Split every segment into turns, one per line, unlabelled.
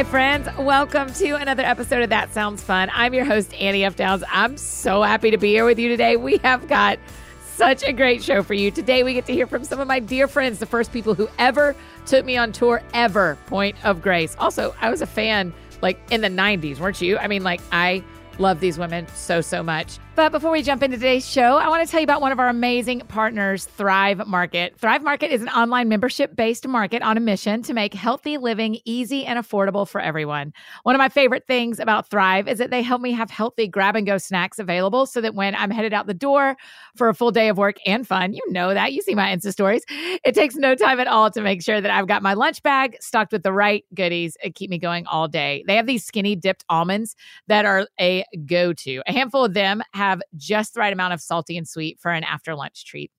Hi, friends. Welcome to another episode of That Sounds Fun. I'm your host, Annie F. Downs. I'm so happy to be here with you today. We have got such a great show for you. Today, we get to hear from some of my dear friends, the first people who ever took me on tour, ever. Point of Grace. Also, I was a fan like in the 90s, weren't you? I mean, like, I love these women so, so much. But before we jump into today's show, I want to tell you about one of our amazing partners, Thrive Market. Thrive Market is an online membership based market on a mission to make healthy living easy and affordable for everyone. One of my favorite things about Thrive is that they help me have healthy grab and go snacks available so that when I'm headed out the door for a full day of work and fun, you know that, you see my Insta stories, it takes no time at all to make sure that I've got my lunch bag stocked with the right goodies and keep me going all day. They have these skinny dipped almonds that are a go to. A handful of them have just the right amount of salty and sweet for an after lunch treat.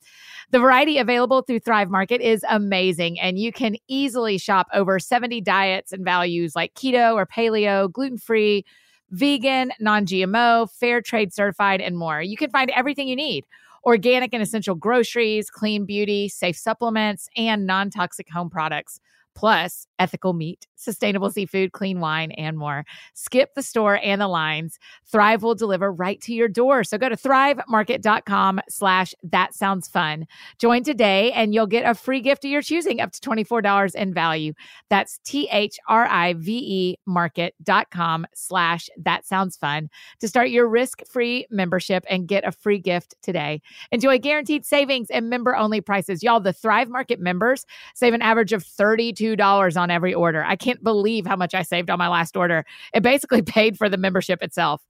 The variety available through Thrive Market is amazing, and you can easily shop over 70 diets and values like keto or paleo, gluten free, vegan, non GMO, fair trade certified, and more. You can find everything you need organic and essential groceries, clean beauty, safe supplements, and non toxic home products plus ethical meat, sustainable seafood, clean wine, and more. Skip the store and the lines. Thrive will deliver right to your door. So go to thrivemarket.com slash that sounds fun. Join today and you'll get a free gift of your choosing up to $24 in value. That's T-H-R-I-V-E market.com slash that sounds fun to start your risk-free membership and get a free gift today. Enjoy guaranteed savings and member-only prices. Y'all, the Thrive Market members save an average of 32 $2 every order. I can't believe how much I saved on my last order. It basically paid for the membership itself.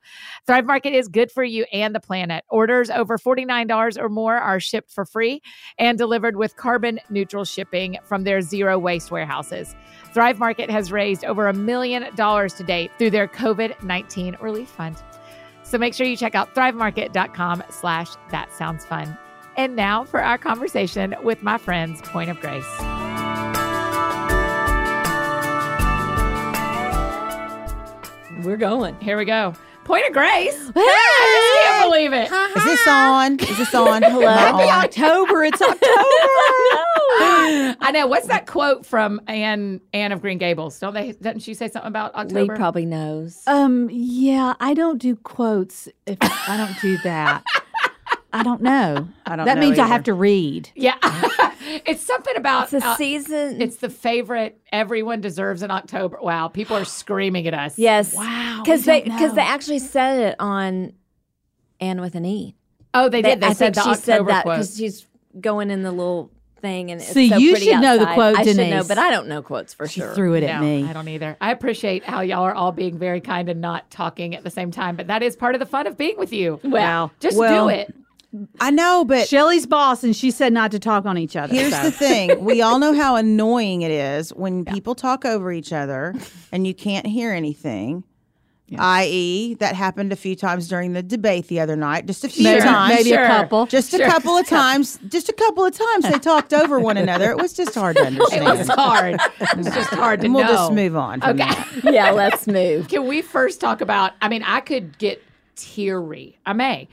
Thrive Market is good for you and the planet. Orders over $49 or more are shipped for free and delivered with carbon neutral shipping from their zero waste warehouses. Thrive Market has raised over a million dollars to date through their COVID-19 relief fund. So make sure you check out thrivemarket.com slash that sounds fun. And now for our conversation with my friends, Point of Grace.
We're going.
Here we go. Point of Grace. Hey, I just can't believe it.
Is this on? Is this on? Hello.
Happy October. It's October.
I know. What's that quote from Anne Anne of Green Gables? Don't they? Doesn't she say something about
Lee
October?
probably knows.
Um, yeah, I don't do quotes if I don't do that. I don't know.
I don't
that
know
means I have to read.
yeah, it's something about.
It's a
uh,
season.
it's the favorite. Everyone deserves an October. Wow, people are screaming at us.
yes.
Wow,
Because they because they actually said it on Anne with an E.
Oh, they did. They,
I
said
think
the
she said that because she's going in the little thing and it's
See,
so
you
pretty
should know the
outside.
quote,
I should know, but I don't know quotes for
She
sure.
threw it at
No,
me.
I don't either. I appreciate how y'all are all being very kind and not talking at the same time, but that is part of the fun of being with you.
Well,
Just
Well,
do it.
I know, but
Shelley's boss, and she said not to talk on each other.
here's
so.
the thing. We all know how annoying it is when people talk over each other and you can't hear anything. I.e., that happened a few times during the debate the other night. Just a few
maybe,
times.
maybe
Sure.
a couple.
Just a couple of times. Just a couple of times they talked over one another. It was just hard to
It
understand.
was hard. It's just hard to
and we'll
know.
just move on. From
Okay.
that.
yeah, let's move.
Can we first talk about? I mean, I could get teary. I may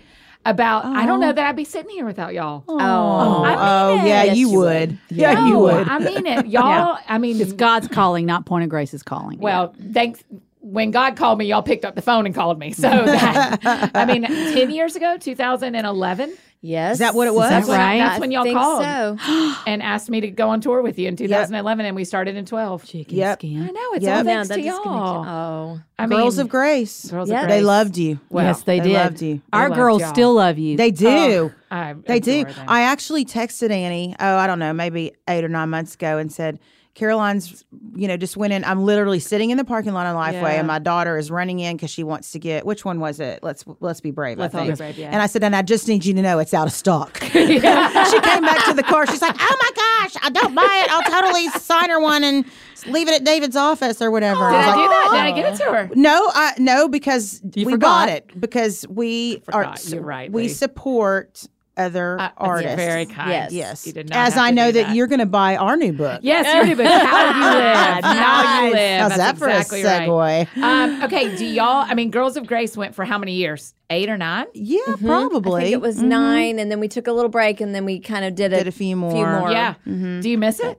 about. I don't know that I'd be sitting here without y'all.
Oh,
Oh,
I mean
oh,
it.
yeah,
Yes,
you
you
would.
would.
Yeah,
No,
you would.
I mean it, y'all. I mean,
It's God's calling, not Point of Grace's calling.
Well, thanks. When God called me, y'all picked up the phone and called me. So, that, I mean, ten years ago, 2011,
Yes.
Is that what it was?
that
when I-
right?
that's when y'all
think
called.
So.
and asked me to go on tour with you in 2011, and we started in 12.
chicken
Yep.
skin.
I know it's
Yep.
all
No,
thanks
that
to y'all.
Oh.
I mean,
Girls of Grace.
Girls
Yeah.
of
They loved you.
Well,
yes, they,
they
did.
loved you.
Our
They
girls
y'all.
still love you.
They do.
Oh, I
They do.
them.
I actually texted Annie, oh, I don't know, maybe eight or nine months ago and said, Caroline's, you know, just went in. I'm literally sitting in the parking lot on Lifeway,
Yeah.
and my daughter is running in because she wants to get which one was it? Let's let's be brave.
Let's
I think.
be brave, yeah.
And I said, and I just need you to know it's out of stock. she came back to the car. She's like, oh my gosh, I don't buy it. I'll totally sign her one and leave it at David's office or whatever.
Did I
like,
do that? Did I oh. get it to her?
no, I no because
You
we
forgot.
bought it because we
Forgot.
are
You're right,
we
Lee.
support other
Uh,
artists.
Very kind.
Yes.
Yes.
You did not
As I know
do
that, you're going to buy our new book.
Yes, you're but how you live. How you live.
How's
That's
that for
exactly
a segue?
right. Um, okay, do y'all? I mean, Girls of Grace went for how many years? Eight or nine?
Yeah, probably.
I
probably.
think it was nine, and then we took a little break, and then we kind of did,
Did a few more.
more.
Yeah. Do you miss it?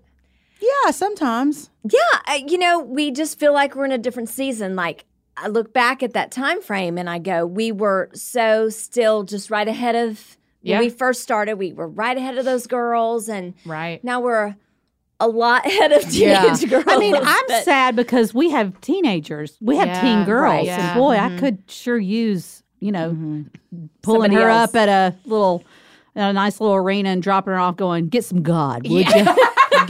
Yeah, sometimes.
Yeah, I- you know, we just feel like we're in a different season. Like I look back at that time frame and I go, we were so still just right ahead of
Yeah.
we first started. We were right ahead of those girls, and
Right.
now we're a lot ahead of
Yeah.
teenage girls.
I mean, I'm
but-
sad because we have teenagers. We have
Yeah,
teen girls.
right, yeah.
And boy, I mm-hmm. could sure use, you know, mm-hmm.
Somebody
pulling her
else.
up at a little, at a nice little arena and dropping her off going, get some God, would you?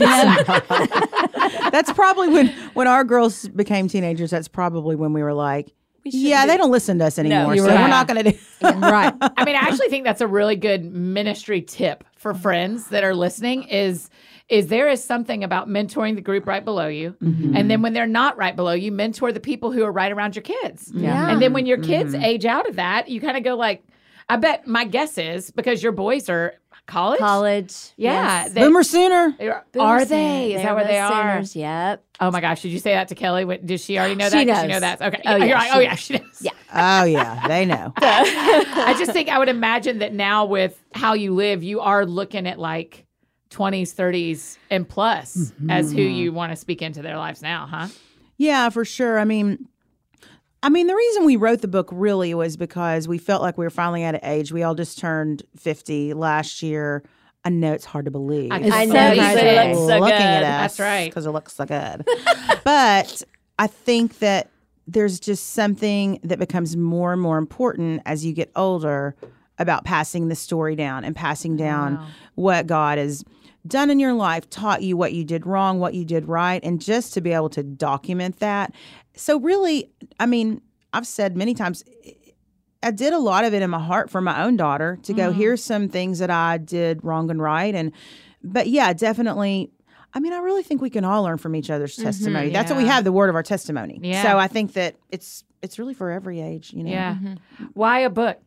That's probably when when our girls became teenagers. That's probably when we were like, yeah, they don't listen to us anymore,
you're
so
right.
we're not going to do.
right.
I mean, I actually think that's a really good ministry tip for friends that are listening is is there is something about mentoring the group right below you. Mm-hmm. And then when they're not right below you, mentor the people who are right around your kids.
Yeah.
And then when your kids mm-hmm. age out of that, you kind of go like I bet my guess is because your boys are college.
college.
Yeah.
yes.
they-
Boomer sooner.
are
Boomer
they? Is
Sooners.
that where they
They're? Sooners, Yep.
Oh my gosh! Did you say that to Kelly? What, does she already know
She
that? Does She know that. Okay.
Oh,
You're
yeah, she
oh yeah, she knows.
Yeah.
Oh yeah, they know.
I just think I would imagine that now with how you live, you are looking at like 20s, 30s, and plus as who mm-hmm. you want to speak into their lives now, huh?
Yeah, for sure. I mean, I mean, the reason we wrote the book really was because we felt like we were finally at an age. We all just turned fifty last year. I know it's hard to believe.
I
I know you
crazy.
say it looks so
looking
good.
at us.
That's right.
because it looks so good. but I think that there's just something that becomes more and more important as you get older about passing the story down and passing down what God has done in your life, taught you what you did wrong, what you did right, and just to be able to document that. So, really, I mean, I've said many times, I did a lot of it in my heart for my own daughter to go, mm-hmm. here's some things that I did wrong and right. And, but yeah, definitely. I mean, I really think we can all learn from each other's mm-hmm. testimony. That's what we have, the word of our testimony.
Yeah.
So I think that it's it's really for every age, you know.
Yeah. Mm-hmm. Why a book?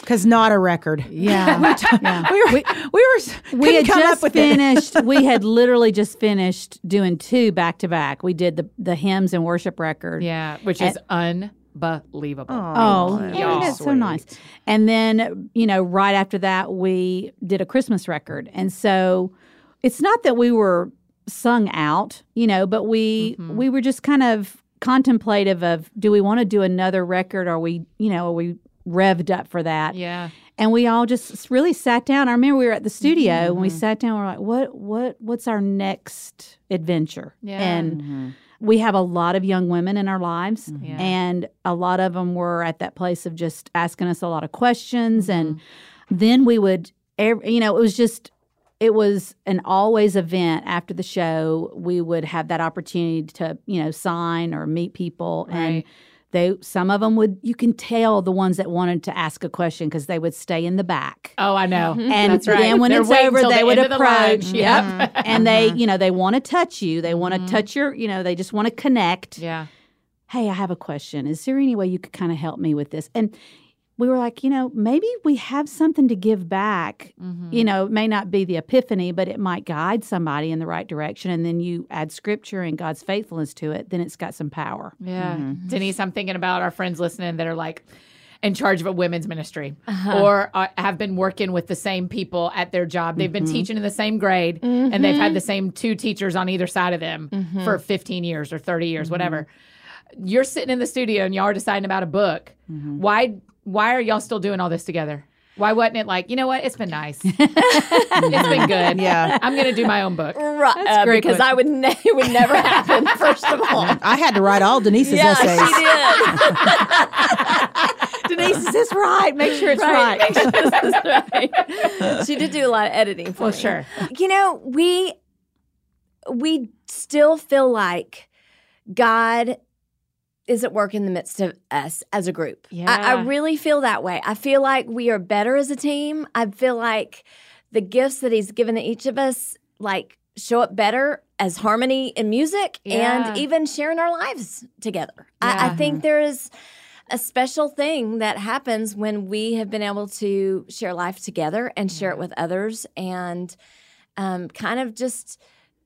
Because not a record.
Yeah. yeah.
We were we, were
we had
come
just
up with
finished we had literally just finished doing two back to back we did the the hymns and worship record
Yeah, which is unbelievable.
Oh, oh
Aw,
yeah, that's so nice. And then, you know, right after that, we did a Christmas record. And so it's not that we were sung out, you know, but we mm-hmm. we were just kind of contemplative of do we want to do another record? Are we, you know, are we revved up for that?
Yeah.
And we all just really sat down. I remember we were at the studio and
Mm-hmm.
we sat down. We're like, what, what, what's our next adventure?
Yeah.
And we have a lot of young women in our lives,
Yeah.
and a lot of them were at that place of just asking us a lot of questions. And
Mm-hmm.
then we would, you know, it was just, it was an always event after the show. We would have that opportunity to, you know, sign or meet people. And
Right.
They, some of them would, you can tell the ones that wanted to ask a question because they would stay in the back.
Oh, I know. Mm-hmm.
And
That's right.
then when
They're
it's over, they
the
would
end of the line.
approach.
Yeah.
Yep. Mm-hmm. and they, you know, they want to touch you. They want to touch your, you know, they just want to connect.
Yeah.
Hey, I have a question. Is there any way you could kind of help me with this? And we were like, you know, maybe we have something to give back. You mm-hmm. know, it may not be the epiphany, but it might guide somebody in the right direction. And then you add scripture and God's faithfulness to it, then it's got some power.
Yeah. Mm-hmm. Denise, I'm thinking about our friends listening that are like in charge of a women's ministry uh-huh. or uh, have been working with the same people at their job. They've been mm-hmm. teaching in the same grade and they've had the same two teachers on either side of them for 15 years or 30 years, whatever. You're sitting in the studio and y'all are deciding about a book. Why why are y'all still doing all this together? Why wasn't it like, you know what? It's been nice. it's been good.
Yeah.
I'm going to do my own book.
Right, uh,
great
because I would ne- it would never happen. First of all,
I had to write all Denise's
yeah,
essays.
she did.
Denise, is this right? Make sure it's
Right.
right.
That's right. She did do a lot of editing for
Well,
me.
sure.
You know, we we still feel like God is at work in the midst of us as a group. I, I really feel that way. I feel like we are better as a team. I feel like the gifts that He's given to each of us, like show up better as harmony in music
Yeah.
and even sharing our lives together. I, I
Yeah.
think there is a special thing that happens when we have been able to share life together and share it with others and um, kind of just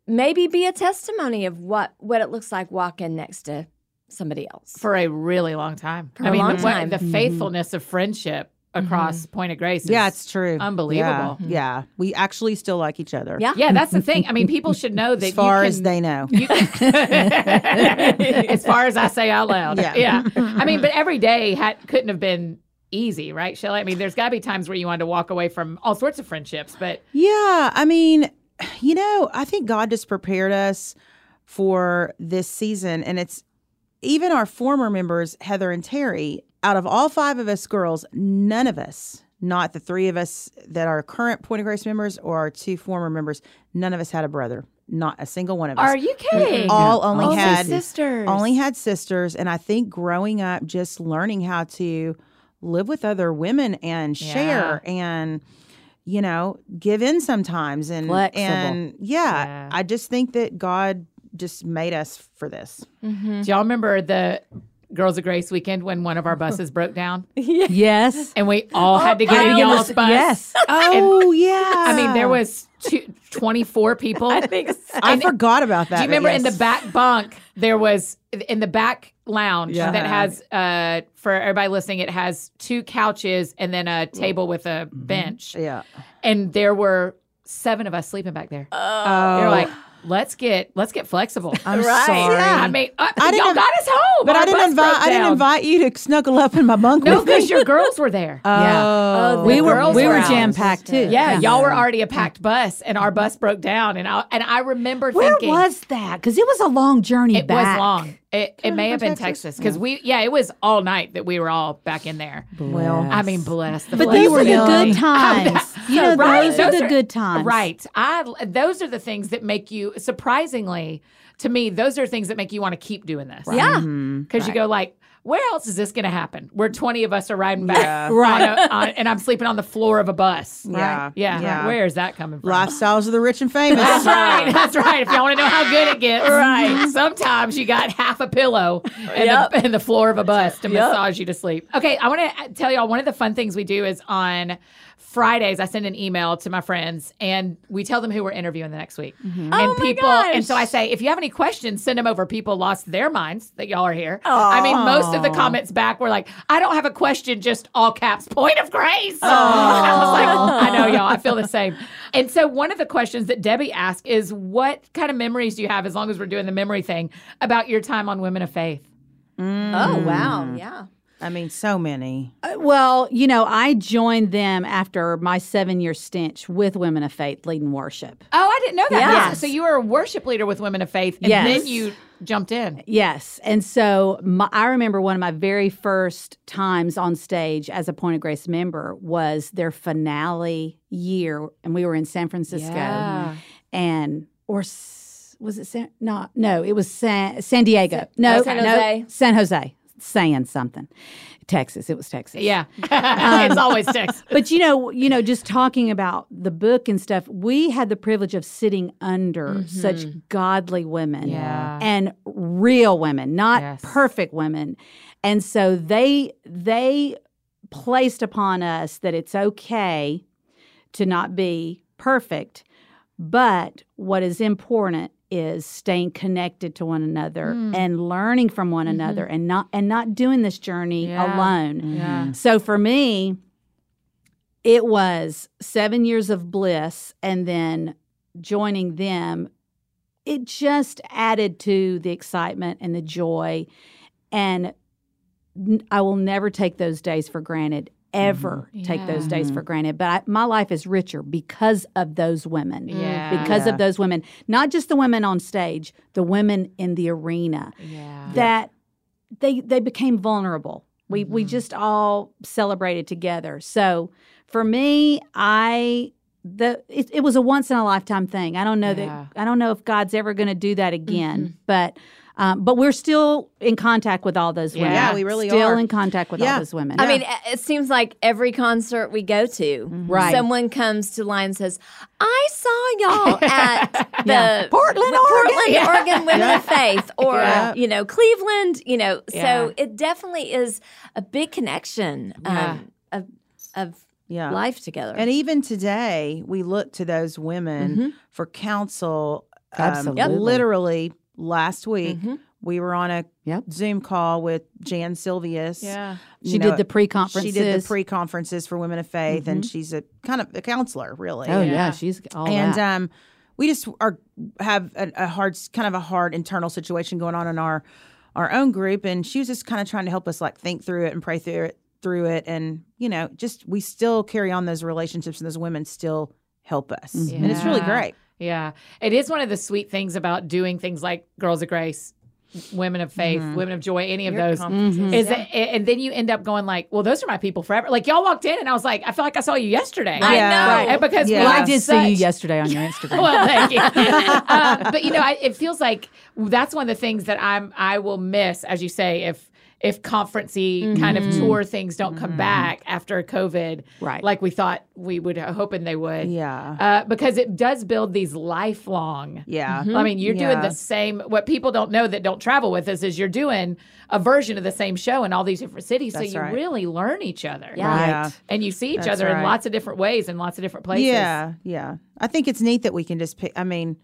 maybe be a testimony of what what it looks like walking next to somebody else.
for a really long time.
For
I
a
mean,
long
the,
time.
the mm-hmm. faithfulness of friendship across mm-hmm. Point of Grace.
Yeah,
is-
it's true.
Unbelievable.
Yeah, yeah. we actually still like each other.
Yeah.
Yeah, that's the thing. I mean, people should know that
as far
you
as they know.
You, as far as I say out loud.
Yeah. yeah.
I mean, but every day had, couldn't have been easy, right, Shelley? I mean, there's got to be times where you wanted to walk away from all sorts of friendships, but
Yeah, I mean, you know, I think God just prepared us for this season, and it's even our former members, Heather and Terry. Out of all five of us girls, none of us, not the three of us that are current Point of Grace members or our two former members, none of us had a brother. Not a single one of us.
are you kidding?
all only
Only
had
sisters.
only had sisters and i think growing up just learning how to live with other women and share and you know give in sometimes and
Flexible.
and yeah,
Yeah.
i just think that god just made us for this
Do y'all remember the Girls of Grace weekend when one of our buses broke down
Yes.
and we all had to get in y'all's bus?
Yes.
oh yeah
I mean, there was two, 24 people.
I think so.
i forgot about that
Do you
but
remember in the back bunk there was in the back lounge
Yeah.
that has uh for everybody listening it has two couches and then a table with a
Mm-hmm.
bench
yeah
and there were seven of us sleeping back there.
oh
They're like, let's get let's get flexible.
i'm
Right.
sorry
I mean, uh,
I didn't
y'all
inv-
got us home,
but
Our
i didn't invite i didn't invite you to snuggle up in my bunk
No, because your girls were there.
Yeah.
oh,
we were we
were
were jam packed too.
yeah, y'all were already a packed bus, and our bus broke down, and I and I remember thinking
Where
thinking
was that? Because it was a long journey
it
back.
was long. It it may have been Texas because we yeah it was all night that we were all back in there.
well
I mean, bless the
But
bless
these
the
were the good times. You know,
Right,
those are the
are-
good times.
Right. I those are the things that make you surprisingly to me those are things that make you want to keep doing this.
Yeah.
Mhm.
Because you go like, where else is this going to happen? Where 20 of us are riding back
Yeah.
on a, on, and I'm sleeping on the floor of a bus.
Yeah.
Yeah.
Yeah.
Where is that coming from?
lifestyles of the rich and famous
That's right. That's right. If y'all want to know how good it gets, right. Sometimes you got half a pillow in,
Yep.
the, in the floor of a bus to
Yep.
massage you to sleep. Okay, I want to tell y'all one of the fun things we do is on Fridays I send an email to my friends and we tell them who we're interviewing the next week. Mm-hmm. And
Oh my
people and so I say if you have any questions, send them over. People lost their minds that y'all are here. I mean, most of the comments back were like, I don't have a question, just all caps, point of grace. And I was like, I know y'all, I feel the same. And so one of the questions that Debbie asked is what kind of memories do you have, as long as we're doing the memory thing, about your time on Women of Faith? Mm.
Oh wow. Yeah.
I mean so many
Uh, Well, you know, I joined them after my seven year stint with Women of Faith leading worship.
Oh, I didn't know that.
Yes.
So you were a worship leader with Women of Faith, and
Yes.
then you jumped in.
Yes. And so my, I remember one of my very first times on stage as a Point of Grace member was their finale year. And we were in San Francisco.
Yeah.
And, or was it San? No, no, it was San, San Diego. No,
oh, San
no,
Jose.
San Jose. Saying something. Texas. It was Texas.
Yeah, um, it's always Texas.
But you know, you know, just talking about the book and stuff, we had the privilege of sitting under mm-hmm. such godly women
Yeah.
and real women, not
Yes.
perfect women. And so they they placed upon us that it's okay to not be perfect, but what is important is staying connected to one another mm. and learning from one mm-hmm. another and not and not doing this journey
Yeah.
alone.
Yeah. Mm-hmm.
So for me, it was seven years of bliss and then joining them. It just added to the excitement and the joy. And I will never take those days for granted, ever take those days for granted. But I, my life is richer because of those women.
Yeah.
Because
Yeah.
of those women, not just the women on stage, the women in the arena
Yeah.
that they they became vulnerable. We
Mm-hmm.
we just all celebrated together. So for me, I the it, it was a once in a lifetime thing. I don't know
Yeah.
that I don't know if God's ever going to do that again,
Mm-hmm.
but um, but we're still in contact with all those women.
Yeah,
we really are
still
are.
in contact with
Yeah.
all those women.
I mean, it- it seems like every concert we go to,
Right.
someone comes to line and says, "I saw y'all at the
Yeah. Portland, Oregon."
Portland, Oregon Women of Faith, or
Yeah.
you know, Cleveland." You know,
Yeah.
so it definitely is a big connection
Yeah.
um, of of
yeah
life together.
And even today, we look to those women for counsel. Um,
Absolutely.
Literally, last week, mm-hmm. We were on a
Yep.
Zoom call with Jan Silvious.
Yeah.
You
She
know,
did the pre-conferences.
She did the pre-conferences for women of faith, and mm-hmm. she's a kind of a counselor, really.
Oh yeah,
Yeah.
she's all
and
that.
um, we just are have a, a hard, kind of a hard internal situation going on in our our own group, and she was just kind of trying to help us like think through it and pray through it through it, and you know, just we still carry on those relationships, and those women still help us, mm-hmm. and it's really great.
Yeah. It is one of the sweet things about doing things like Girls of Grace, Women of Faith, Women of Joy, any of
Your
those.
conferences,
Is
yeah.
that, and then you end up going like, well, those are my people forever. Like y'all walked in and I was like, I feel like I saw you yesterday.
I
Yeah,
know.
right.
And because
Yeah.
well, I
like
did see you yesterday on your Instagram.
well, thank you. um, but you know, I, it feels like that's one of the things that I'm I will miss, as you say, if if conferencey kind of tour things don't come back after COVID,
Right.
Like we thought we would, uh, hoping they would,
Yeah,
uh, because it does build these lifelong.
yeah,
I mean, you're doing the same. What people don't know that don't travel with us is you're doing a version of the same show in all these different cities,
That's
so you
right.
really learn each other,
Yeah.
yeah.
and you see each
That's
other in lots of different ways in lots of different places.
Yeah, yeah. I think it's neat that we can just pick. I mean,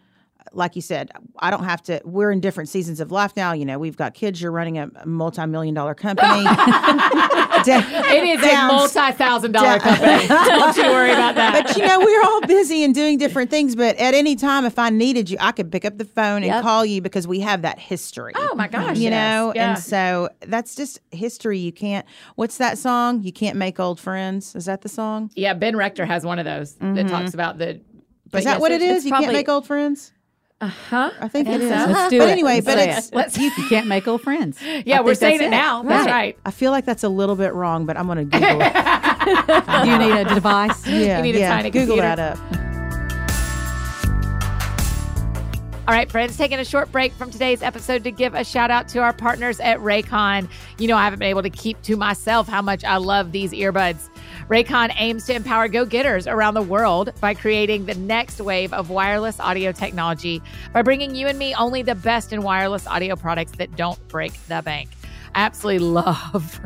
like you said, I don't have to. We're in different seasons of life now. You know, we've got kids. You're running a multi-million dollar company.
It is a multi-thousand dollar
down-
company. Don't you worry about that.
But you know, we're all busy and doing different things. But at any time, if I needed you, I could pick up the phone and call you because we have that history.
oh my gosh,
You
yes.
know,
Yeah.
and so that's just history. You can't. What's that song? You can't make old friends. Is that the song?
yeah, Ben Rector has one of those that mm-hmm. talks about the. But
Is that
yes,
what
it's- it's
You
probably-
can't make old friends.
Huh?
I think it is.
think
is.
so.
Let's uh-huh. do
but
it.
anyway,
Let's
but it's.
it.
Let's.
you can't make old friends.
Yeah,
I
we're saying
that's
it now. That's right.
I feel like that's a little bit wrong, but I'm going to Google it.
Do you need a device?
Yeah,
You need a
yeah.
tiny
Google
computer.
that up.
All right, friends, taking a short break from today's episode to give a shout out to our partners at Raycon. You know, I haven't been able to keep to myself how much I love these earbuds. Raycon aims to empower go getters around the world by creating the next wave of wireless audio technology by bringing you and me only the best in wireless audio products that don't break the bank. I absolutely love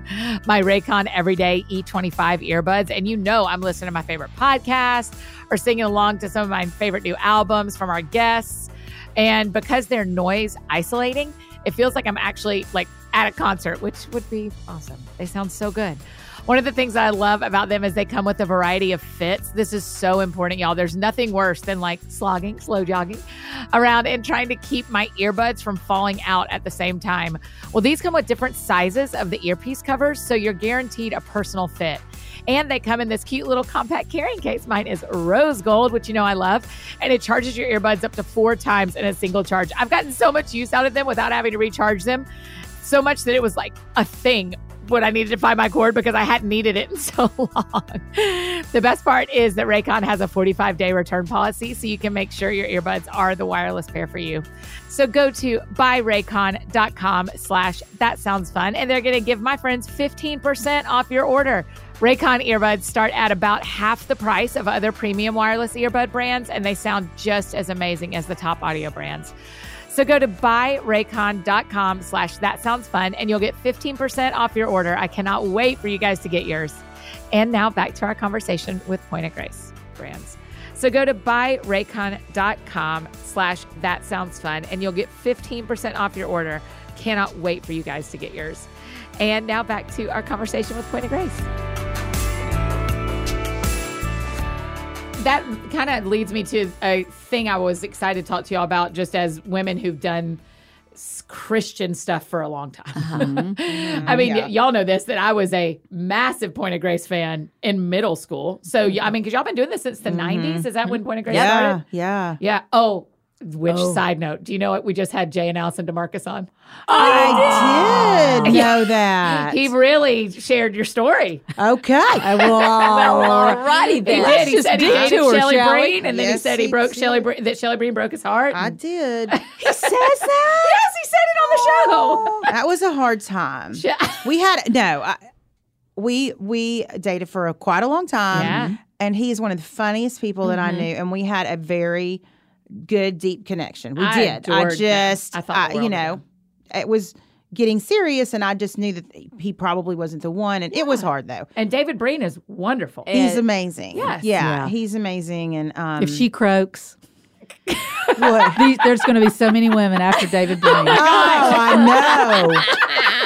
my Raycon Everyday E25 earbuds. And you know, I'm listening to my favorite podcast or singing along to some of my favorite new albums from our guests. And because they're noise isolating, it feels like I'm actually like at a concert, which would be awesome. They sound so good. One of the things I love about them is they come with a variety of fits. This is so important, y'all. There's nothing worse than like slogging, slow jogging around and trying to keep my earbuds from falling out at the same time. Well, these come with different sizes of the earpiece covers, so you're guaranteed a personal fit. And they come in this cute little compact carrying case. Mine is rose gold, which you know I love. And it charges your earbuds up to four times in a single charge. I've gotten so much use out of them without having to recharge them. So much that it was like a thing when I needed to find my cord because I hadn't needed it in so long. the best part is that Raycon has a 45 day return policy, so you can make sure your earbuds are the wireless pair for you. So go to buyraycon.com slash that sounds fun, and they're going to give my friends 15% off your order. Raycon earbuds start at about half the price of other premium wireless earbud brands, and they sound just as amazing as the top audio brands. So go to buyraycon.com slash that sounds fun and you'll get 15% off your order. I cannot wait for you guys to get yours. And now back to our conversation with Point of Grace brands. So go to buyraycon.com slash that sounds fun and you'll get 15% off your order. Cannot wait for you guys to get yours. And now back to our conversation with Point of Grace. That kind of leads me to a thing I was excited to talk to y'all about just as women who've done Christian stuff for a long time. Uh-huh. Mm-hmm. I mean, y- y'all know this that I was a massive Point of Grace fan in middle school. So, y- I mm-hmm. mean, because y'all been doing this since the mm-hmm. 90s. Is that when Point of Grace
Yeah,
started?
yeah.
Yeah. Oh, which oh. side note? Do you know what? We just had Jay and Allison DeMarcus on.
Oh, I did know that.
He really shared your story.
okay.
Well, alrighty
He
then.
did. He
just
said he
dig
hated
to her,
Shelley? Breen, and then he said he
he
broke
did.
Shelley Breen, that Shelley Breen broke his heart.
I did.
he says that. yes, he said it on the oh. show.
That was a hard time. We had no. I, we we dated for a, quite a long time.
Yeah.
And he is one of the funniest people that I mm-hmm. knew, and we had a very good, deep connection. We
I
did. I
adored him.
just,
I thought the
you know,
him.
it was getting serious, and I just knew that he probably wasn't the one, and it was hard though.
And David Breen is wonderful.
He's
It-
amazing.
Yes.
Yeah,
Yeah.
he's amazing, and um,
If she croaks,
What?
These, there's going to be so many women after David Blaine.
Oh, I know.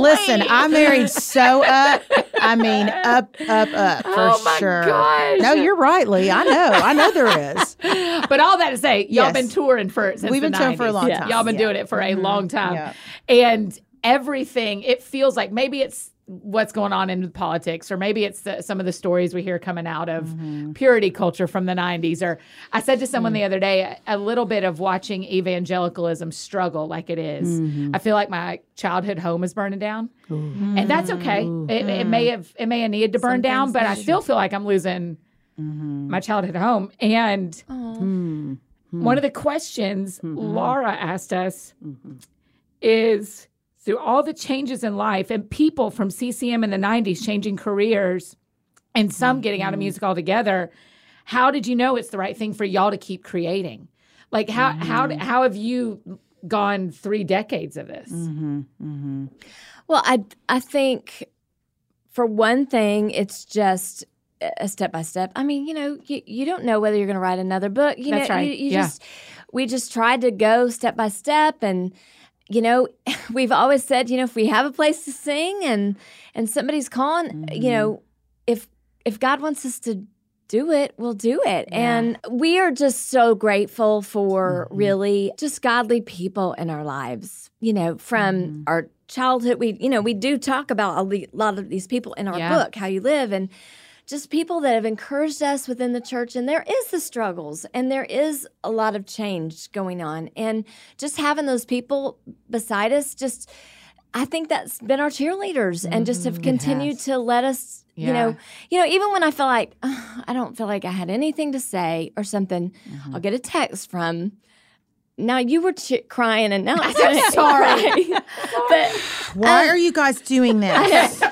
Listen, I married so up. I mean, up, up, up for
Oh, my
sure.
gosh.
No, you're right, Leigh. I know. I know there is.
But all that to say, y'all
Yes.
been touring for since
We've been touring for a
90s.
long
Yeah.
time.
Y'all been
Yeah. Mm-hmm.
doing it for a long time.
Yeah.
And everything, it feels like maybe it's what's going on in politics, or maybe it's the, some of the stories we hear coming out of
Mm-hmm.
purity culture from the 90s. Or I said to someone
Mm.
the other day, a, a little bit of watching evangelicalism struggle like it is.
Mm-hmm.
I feel like my childhood home is burning down. And that's okay. It, it may have it may have needed to burn down, but I still feel like I'm losing
Mm-hmm.
my childhood home. And
Hmm.
one of the questions Laura asked us
Mm-hmm.
is through all the changes in life and people from CCM in the 90s changing careers and some getting
Mm-hmm.
out of music altogether, how did you know it's the right thing for y'all to keep creating? Like how how
Mm-hmm.
how have you gone 3 decades of this?
Mm-hmm.
Well, I I think for one thing, it's just a step by step. I mean, you know, you, you don't know whether you're going to write another book. You
That's
know,
right.
you, you
Yeah.
just we just tried to go step by step and you know, we've always said, you know, if we have a place to sing and and somebody's calling, you mm-hmm. know, if if God wants us to do it, we'll do it. And we are just so grateful for mm-hmm. really just godly people in our lives. You know, from mm-hmm. our childhood, we, you know, we do talk about a lot of these people in our
Yeah.
book, How You Live, and just people that have encouraged us within the church. And there is the struggles and there is a lot of change going on. And just having those people beside us, just, I think that's been our cheerleaders and just have continued to let us, you know, you know, even when I feel like "Ugh, I don't feel like I had anything to say or something,
Mm-hmm.
I'll get a text from. Now you were ch- crying and now I'm
sorry.
sorry. but
Why are you guys doing this?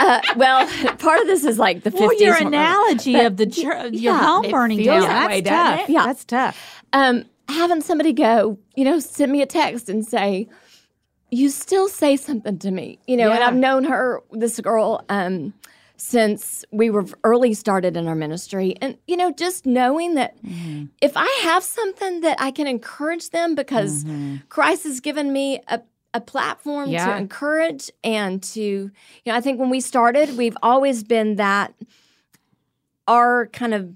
uh, well, part of this is like the 50s.
Well, your
hormone.
analogy of the church, your home burning down.
that
That's
way, doesn't
tough.
it?
Yeah.
That's tough.
um, having somebody go, you know, send me a text and say, "You still say something to me," you know. And I've known her, this girl, um, since we were early started in our ministry, and you know, just knowing that if I have something that I can encourage them because Christ has given me a a platform
Yeah.
to encourage and to you know i think when we started we've always been that our kind of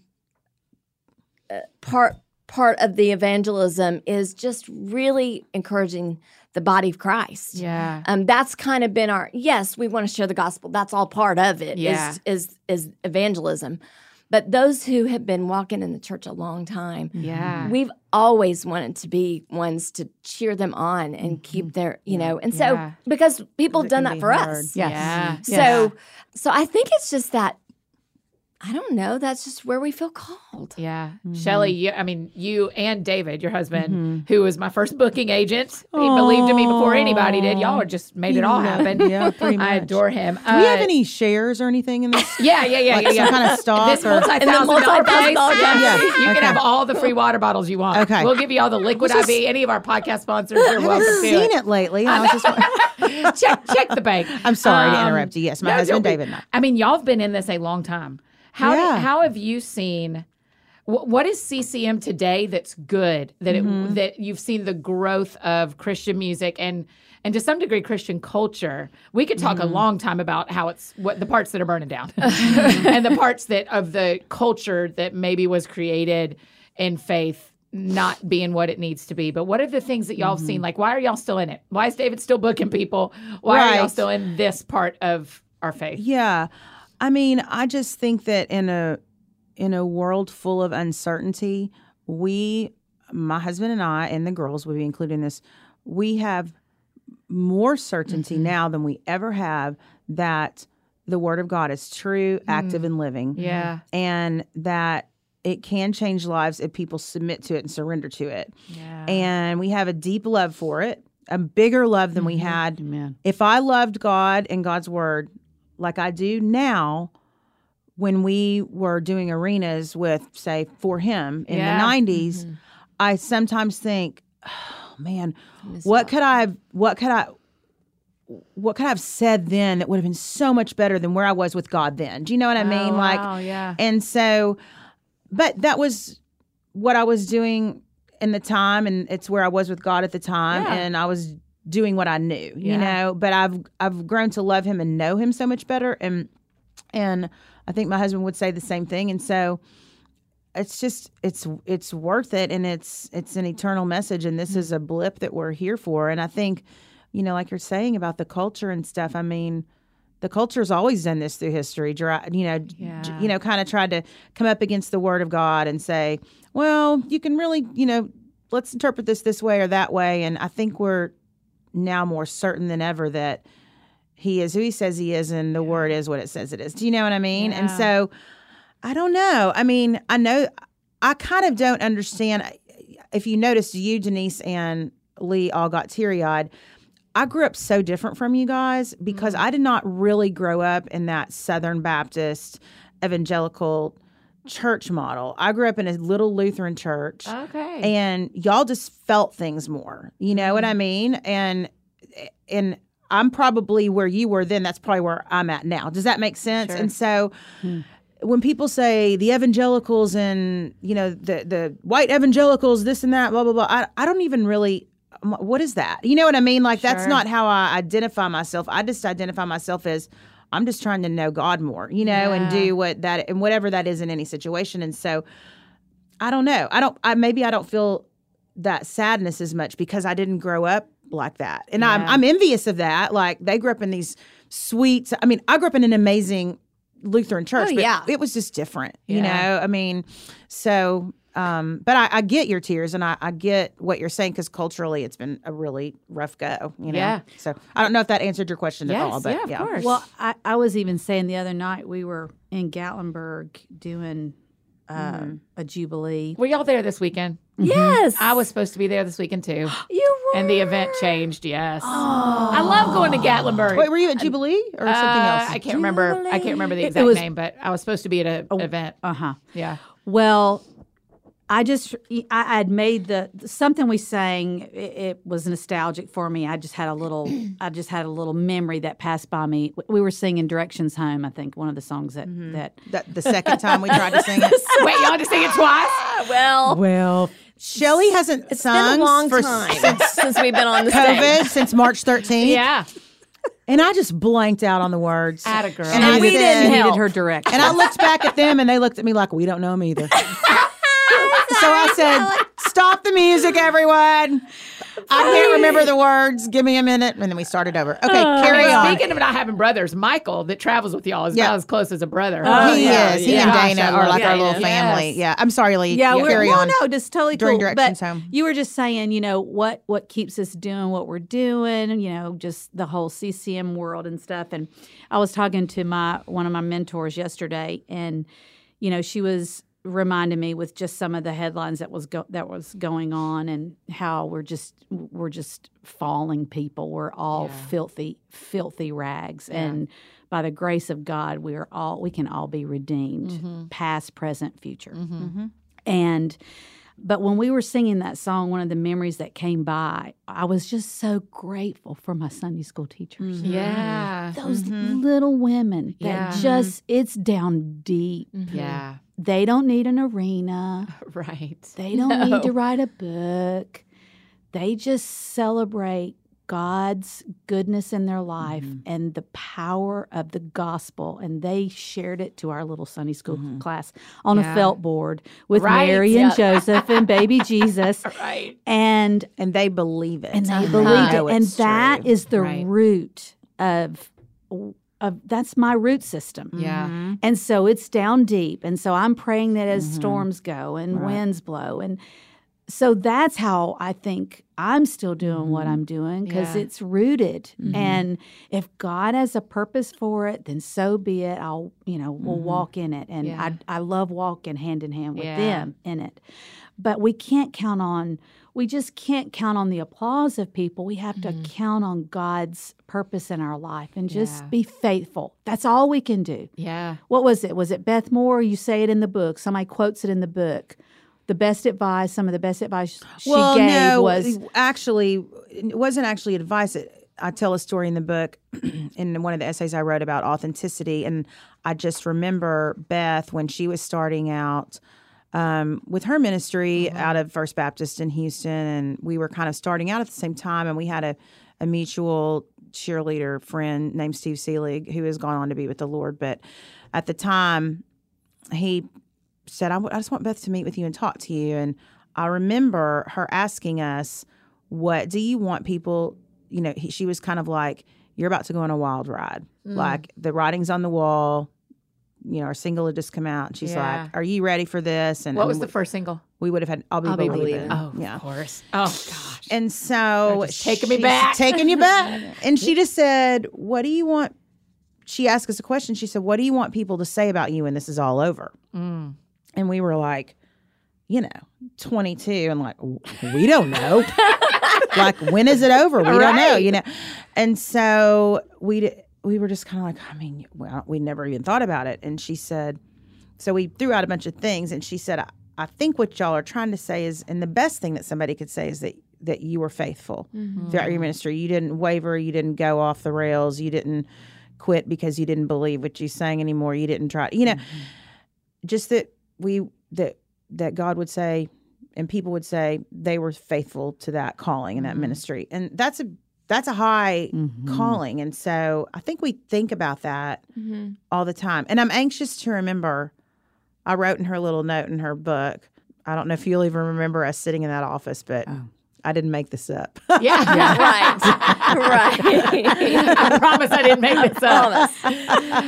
uh, part part of the evangelism is just really encouraging the body of Christ.
Yeah.
Um, that's kind of been our yes, we want to share the gospel. That's all part of it. Is
Yeah.
is is is evangelism. But those who have been walking in the church a long time,
Yeah.
we've always wanted to be ones to cheer them on and keep their, you know, and so
Yeah.
because people have done that
be
for
hard.
us.
Yes.
Yeah.
So so I think it's just that I don't know, that's just where we feel called.
Yeah. Shelley, you, I mean, you and David, your husband, who was my first booking agent, he believed in me before anybody did. Y'all are just made it all happen.
Yeah, pretty
I adore him.
Do we have
Uh,
any shares or anything in this?
Yeah, yeah, yeah,
Like
yeah, yeah.
some kind of stock
This
or-
multi-thousand dollar
multi-thousand
place.
dollar
Yeah.
Yeah.
You can have all the free water bottles you want.
Okay.
We'll give you all the liquid
I just-
IV. Any of our podcast sponsors, you're
I
welcome
haven't
to
seen
it.
it lately. I was just,
check, check the bank.
I'm sorry to
Um,
interrupt you. Yes, my
no,
husband David and I.
I mean, y'all have been in this a long time. How
Yeah.
how have you seen? wh- What is CCM today that's good that
Mm-hmm.
it, that you've seen the growth of Christian music and and to some degree Christian culture? We could talk
Mm-hmm.
a long time about how it's what the parts that are burning down and the parts that of the culture that maybe was created in faith not being what it needs to be. But what are the things that y'all have seen? Like, why are y'all still in it? Why is David still booking people? Why are y'all
Right.
still in this part of our faith?
Yeah. I mean, I just think that in a in a world full of uncertainty, we my husband and I and the girls would be included in this, we have more certainty
Mm-hmm.
now than we ever have that the word of God is true, active and living.
Mm. Yeah.
And that it can change lives if people submit to it and surrender to it.
Yeah.
And we have a deep love for it, a bigger love than we had
Amen.
if I loved God and God's word like I do now, when we were doing arenas with, say, for Him in
Yeah.
the 90s, mm-hmm. I sometimes think, oh man, what could I, what could I, what could I have said then that would have been so much better than where I was with God then? Do you know what I mean?
Oh,
like,
wow, yeah.
and so, but that was what I was doing in the time, and it's where I was with God at the time,
Yeah.
and I was doing what I knew,
Yeah.
you know. But I've I've grown to love Him and know Him so much better, and and I think my husband would say the same thing, and so it's just it's it's worth it and it's it's an eternal message and this is a blip that we're here for and i think you know like you're saying about the culture and stuff i mean the culture's always done this through history you know
Yeah.
you know kind of tried to come up against the word of god and say well you can really you know let's interpret this this way or that way and i think we're now more certain than ever that he is who he says he is and the word is what it says it is do you know what i mean and so I don't know. I mean, I know I kind of don't understand. If you noticed, you, Denise, and Leigh all got teary eyed. I grew up so different from you guys because mm. I did not really grow up in that Southern Baptist evangelical church model. I grew up in a little Lutheran church
Okay.
and y'all just felt things more. You know what I mm-hmm. mean? And and I'm probably where you were then. That's probably where I'm at now. Does that make sense? And so hmm. when people say the evangelicals and you know the the white evangelicals, this and that, blah blah blah, I, I don't even really. Um, what is that? You know what I mean? Like that's not how I identify myself. I just identify myself as I'm just trying to know God more, you know, and do what that and whatever that is in any situation. And so I don't know. I don't. I maybe I don't feel that sadness as much because I didn't grow up like that, and I'm I'm envious of that. Like they grew up in these sweet. I mean, I grew up in an amazing Lutheran church.
Oh,
but
yeah.
it was just different. You know. I mean, so. Um, but I, I get your tears and I, I get what you're saying because culturally it's been a really rough go. You know.
Yeah.
So I don't know if that answered your question
yes.
at all. But
yeah, of course.
Well, I, I was even saying the other night we were in Gatlinburg doing uh, a jubilee.
were y'all there this weekend?
Yes.
I was supposed to be there this weekend too,
You were.
and the event changed. Yes. Oh. I love going to Gatlinburg.
Wait, were you at Jubilee or something
Uh,
else?
I can't remember. I can't remember the
It- it
exact
was-
name, but I was supposed to be at an event.
Uh huh.
Yeah.
Well, I just I had made the something we sang. It, it was nostalgic for me. I just had a little. I just had a little memory that passed by me. We were singing "Directions Home." I think one of the songs that mm-hmm. that.
That, the second time we tried to sing it.
Wait, y'all to sing it twice?
well,
Well,
Shelley hasn't
it's
sung
been a long time
since
since we've been on the stage.
COVID, since March 13th.
Yeah.
And I just blanked out on the words.
Atta girl.
And I
we
said-
didn't
needed her direction.
And I looked back at them and they looked at me like, we don't know them either. So I said, stop the music, everyone. I can't remember the words. Give me a minute. And then we started over. Okay, oh,
carry
on.
Speaking of not having brothers, Michael that travels with y'all is
Yeah.
about as close as a brother.
Oh,
he
yeah,
is. He
yeah.
and Dana
I
are
love
like our
Dana.
little family.
Yes.
Yeah. I'm sorry, Leigh.
Yeah, we're,
carry
well,
on.
no, just totally
During
cool.
Directions
but
Home.
you were just saying, you know, what what keeps us doing what we're doing, you know, just the whole CCM world and stuff. And I was talking to my one of my mentors yesterday, and you know, she was reminding me with just some of the headlines that was go- that was going on and how we're just we're just falling people. We're all filthy filthy rags. And by the grace of God we are all we can all be redeemed mm-hmm. past present future. Mm-hmm. And but when we were singing that song, one of the memories that came by, I was just so grateful for my Sunday school teachers. Mm-hmm.
Yeah.
Those mm-hmm. little women that
Yeah.
just, it's down deep. Mm-hmm.
Yeah.
They don't need an arena.
Right.
They don't
No.
need to write a book. They just celebrate God's goodness in their life mm-hmm. and the power of the gospel. And they shared it to our little Sunday school mm-hmm. class on
Yeah.
a felt board with
Right,
Mary and
yeah.
Joseph and baby Jesus.
Right.
And
And they believe it.
and they
I
believed
know
it. And
it's
that
true.
is the
Right.
root of of that's my root system.
Yeah.
And so it's down deep. And so I'm praying that as
Mhm.
storms go and
Right.
winds blow. And so that's how I think I'm still doing what I'm doing because
Yeah.
it's rooted.
Mhm.
And if God has a purpose for it, then so be it. I'll, you know, we'll
Mhm.
walk in it. And
Yeah.
I, I love walking hand in hand with
Yeah.
them in it. But we can't count on, we just can't count on the applause of people. We have to count on God's purpose in our life and just be faithful. That's all we can do
Yeah.
what was it? Was it Beth Moore? You say it in the book. Somebody quotes it in the book. The best advice, some of the best advice she
well,
gave
no,
was
actually, it wasn't actually advice. I tell a story in the book, in one of the essays I wrote about authenticity, and I just remember Beth when she was starting out. um, with her ministry out of First Baptist in Houston, and we were kind of starting out at the same time, and we had a, a mutual cheerleader friend named Steve Seelig who has gone on to be with the Lord. But at the time, he said, I, w- I just want Beth to meet with you and talk to you. And I remember her asking us, What do you want people? You know, he, she was kind of like, You're about to go on a wild ride. Like the writing's on the wall. You know, our single had just come out. And she's
Yeah.
like, Are you ready for this? And
What
I
was
mean,
the first single?
we would have had I'll be,
I'll Be
believing.
Believing.
Oh,
yeah.
of course. Oh gosh.
And so
They're taking me back.
Taking you back. and she just said, What do you want? She asked us a question. She said, What do you want people to say about you when this is all over?
Mm.
And we were like, you know, 22 and like, we don't know. like, when is it over? We don't know, you know? And so we, we were just kind of like, I mean, well, we never even thought about it. And she said, so we threw out a bunch of things and she said, I, I think what y'all are trying to say is, and the best thing that somebody could say is that that you were faithful mm-hmm. throughout your ministry. You didn't waver. You didn't go off the rails. You didn't quit because you didn't believe what you sang anymore. You didn't try. You know, mm-hmm. just that we that that God would say, and people would say they were faithful to that calling and that mm-hmm. ministry, and that's a that's a high mm-hmm. calling. And so I think we think about that mm-hmm. all the time. And I'm anxious to remember. I wrote in her little note in her book. I don't know if you'll even remember us sitting in that office, but oh. I didn't make this up.
Yeah.
right. right.
I promise I didn't make this up.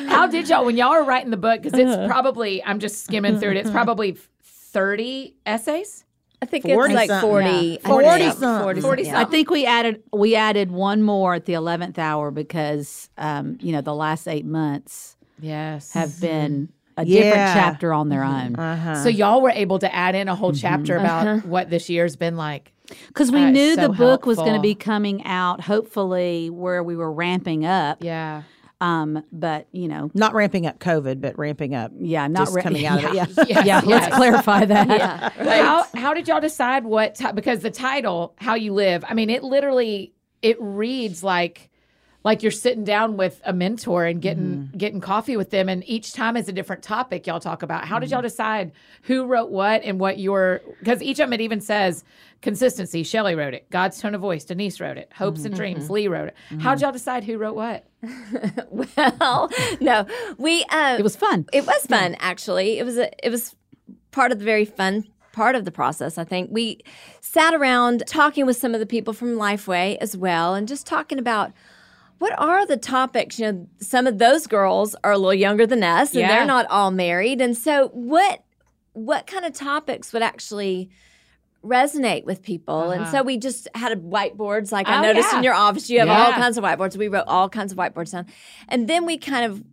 How did y'all when y'all were writing the book? Because it's uh-huh. probably I'm just skimming through it. It's mm-hmm. probably thirty essays.
I think
40
it's like
something.
40.
Yeah.
I think
40 something.
40
40
something.
I think we added we added one more at the eleventh hour because um, you know the last eight months
Yes.
have been a different chapter on their mm-hmm. own
Uh-huh.
so y'all were able to add in a whole mm-hmm. chapter about uh-huh. what this year's been like.
Because we
That is
knew
so
the book was going to be coming out hopefully where we were ramping up.
Yeah.
Um, but you know,
Not ramping up COVID, but ramping up.
yeah, not
just
ra-
coming out of it. Yeah.
Yes,
yeah,
yes.
let's clarify that.
Yeah.
How how did y'all decide what ti- because the title "How You Live"? I mean, it literally it reads like like you're sitting down with a mentor and getting mm-hmm. getting coffee with them, and each time is a different topic y'all talk about. How did y'all mm-hmm. decide who wrote what and what your because each of them it even says consistency. Shelley wrote it. God's tone of voice. Denise wrote it. Hopes and mm-hmm. dreams. Leigh wrote it. How'd y'all decide who wrote what?
well, no. We um
It was fun.
It was fun, actually. It was a, it was part of the very fun part of the process. I think we sat around talking with some of the people from Lifeway as well, and just talking about what are the topics. You know, some of those girls are a little younger than us, and
Yeah.
they're not all married, and so what what kind of topics would actually resonate with people and uh-huh. so we just had a whiteboards like i
Oh,
noticed
yeah.
in your office you have all kinds of whiteboards we wrote all kinds of whiteboards down and then we kind of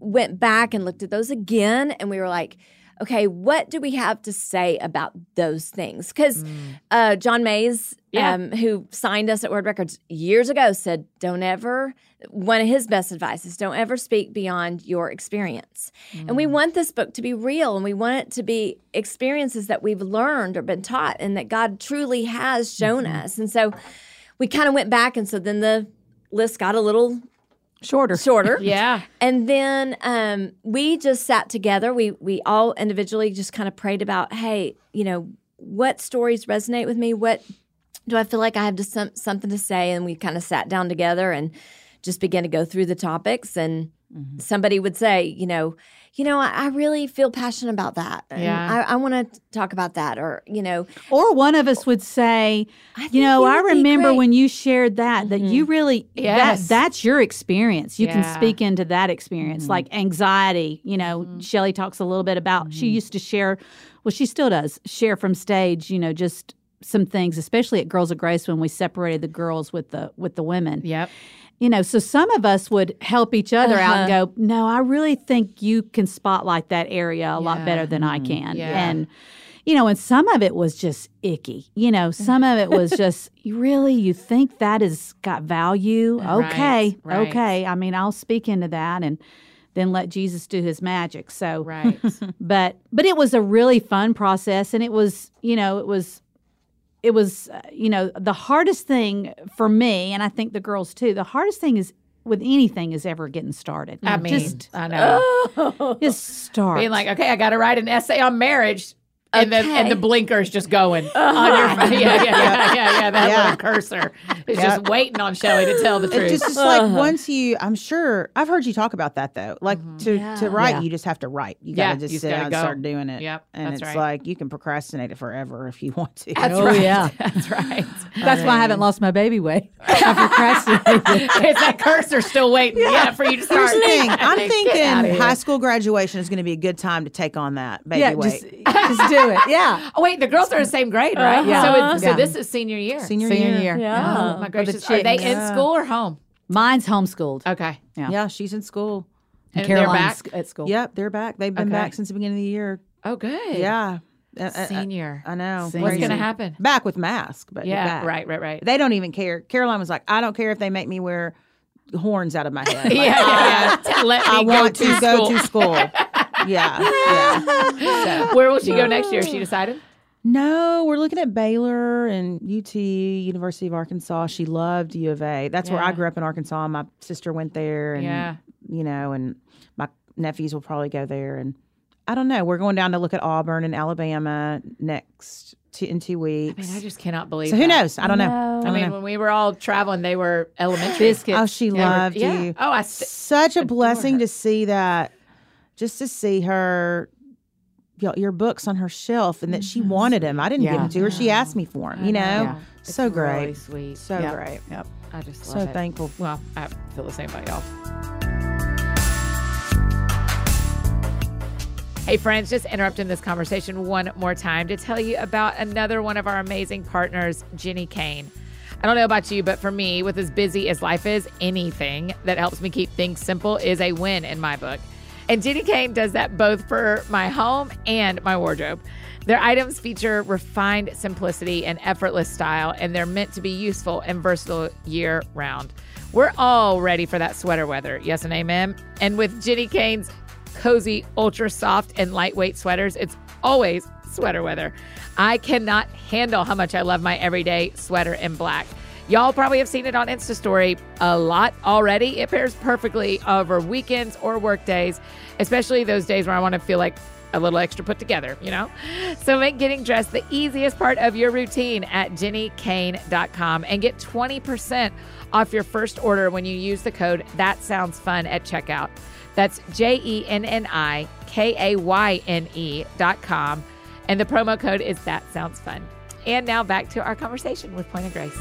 went back and looked at those again and we were like okay what do we have to say about those things? Because uh, john mays
Yeah.
um, who signed us at word records years ago said don't ever one of his best advice is don't ever speak beyond your experience. And we want this book to be real and we want it to be experiences that we've learned or been taught and that god truly has shown us. And so we kind of went back and so then the list got a little
Shorter.
shorter
Yeah.
and then um, we just sat together. We we all individually just kind of prayed about, hey, you know, what stories resonate with me? What do I feel like I have just some, something to say? And we kind of sat down together and just began to go through the topics. And Mm-hmm. somebody would say, you know, you know, I, I really feel passionate about that.
Yeah.
I, I want to talk about that. Or you know,
Or one of us would say, you know, I remember when you shared that, that you mm-hmm. really,
Yes.
that that's your experience. You
Yeah.
can speak into that experience, mm-hmm. like anxiety. You know, Shelley talks a little bit about, she used to share, well, she still does, share from stage, you know, just some things, especially at Girls of Grace when we separated the girls with the with the women.
Yep.
You know, so some of us would help each other out and
Uh-huh.
go, no, I really think you can spotlight that area a lot better than I can.
Yeah.
And, you know, and some of it was just icky. You know, some of it was just, really, you think that has got value? Okay.
right.
Okay. I mean, I'll speak into that and then let Jesus do his magic. So,
Right.
but, but it was a really fun process. And it was, you know, it was, it was, uh, you know, the hardest thing for me, and I think the girls too, the hardest thing is with anything is ever getting started.
I mean,
just,
I know.
Oh.
just start.
Being like, okay, I got to write an essay on marriage. And then and the
Okay.
blinkers just going uh-huh. on your yeah yeah yeah yeah yeah that
Yeah.
little cursor is just waiting on Shelley to tell the
It
truth.
just is like once you, I'm sure I've heard you talk about that though. Like mm-hmm. to
Yeah.
to write,
Yeah.
you just have to write. You gotta just
you
sit
gotta
down and start doing it.
Yep,
and
that's
it's
right.
like you can procrastinate it forever if you want to.
That's
Oh,
right.
yeah.
That's right.
That's why I haven't lost my baby weight. I procrastinated.
Is that cursor still waiting? Yeah, for you to start.
Here's the thing. I'm thinking high school graduation is going to be a good time to take on that baby
yeah,
weight.
just, just do it. Yeah.
Oh wait, the girls are in the same grade, right?
Yeah.
So, it's, so
Yeah.
this is senior year.
Senior,
Senior
year.
year.
Yeah.
Oh my
For the
gracious! Are they in school or home?
Mine's homeschooled.
Okay.
Yeah.
Yeah, she's in school.
And
Caroline's
they're back.
at school.
Yep, they're back. They've been
Okay.
back since the beginning of the year.
Oh, good.
Yeah. Uh, uh, uh,
Senior.
I know.
Senior.
What's going to happen?
Back with mask, but
Yeah.
back.
Right. Right. Right.
They don't even care. Caroline was like, I don't care if they make me wear horns out of my head. Like,
yeah. Yeah. yeah. Let me
I
go
want
to,
to go to school. Yeah. Yeah. So-
Where will she go next year? She decided.
No, we're looking at Baylor and UT, University of Arkansas. She loved U of A. That's where I grew up in Arkansas. My sister went there, and
Yeah.
you know, and my nephews will probably go there. And I don't know. We're going down to look at Auburn and Alabama next t- in two
I
weeks.
mean, I just cannot believe.
so who
that.
knows? I don't know.
No.
I
I
don't
mean,
know.
when we were all traveling, they were elementary.
Biscuits.
Oh, she
They were-
loved
yeah.
you.
Oh, I. St-
Such a blessing
her.
to see that. Just to see her. Your, your books on her shelf, and that she mm-hmm. wanted them. I didn't give
Yeah.
them to her. She asked me for them. You know,
Yeah. It's
so
Really
great,
sweet.
so
Yep.
great.
Yep.
I just
So
it.
thankful.
Well, I feel the same about y'all. Hey, friends, just interrupting this conversation one more time to tell you about another one of our amazing partners, Jenni Kayne. I don't know about you, but for me, with as busy as life is, anything that helps me keep things simple is a win in my book. And Jenni Kayne does that both for my home and my wardrobe. Their items feature refined simplicity and effortless style, and they're meant to be useful and versatile year round. We're all ready for that sweater weather. Yes and amen. And with Jenni Kayne's cozy, ultra soft, and lightweight sweaters, it's always sweater weather. I cannot handle how much I love my everyday sweater in black. Y'all probably have seen it on Insta Story a lot already. It pairs perfectly over weekends or work days, especially those days where I want to feel like a little extra put together, you know? So make getting dressed the easiest part of your routine at jennikayne.com and get 20% off your first order when you use the code That Sounds Fun at checkout. That's J E N N I K A Y N E dot com. And the promo code is That Sounds Fun. And now back to our conversation with Point of Grace.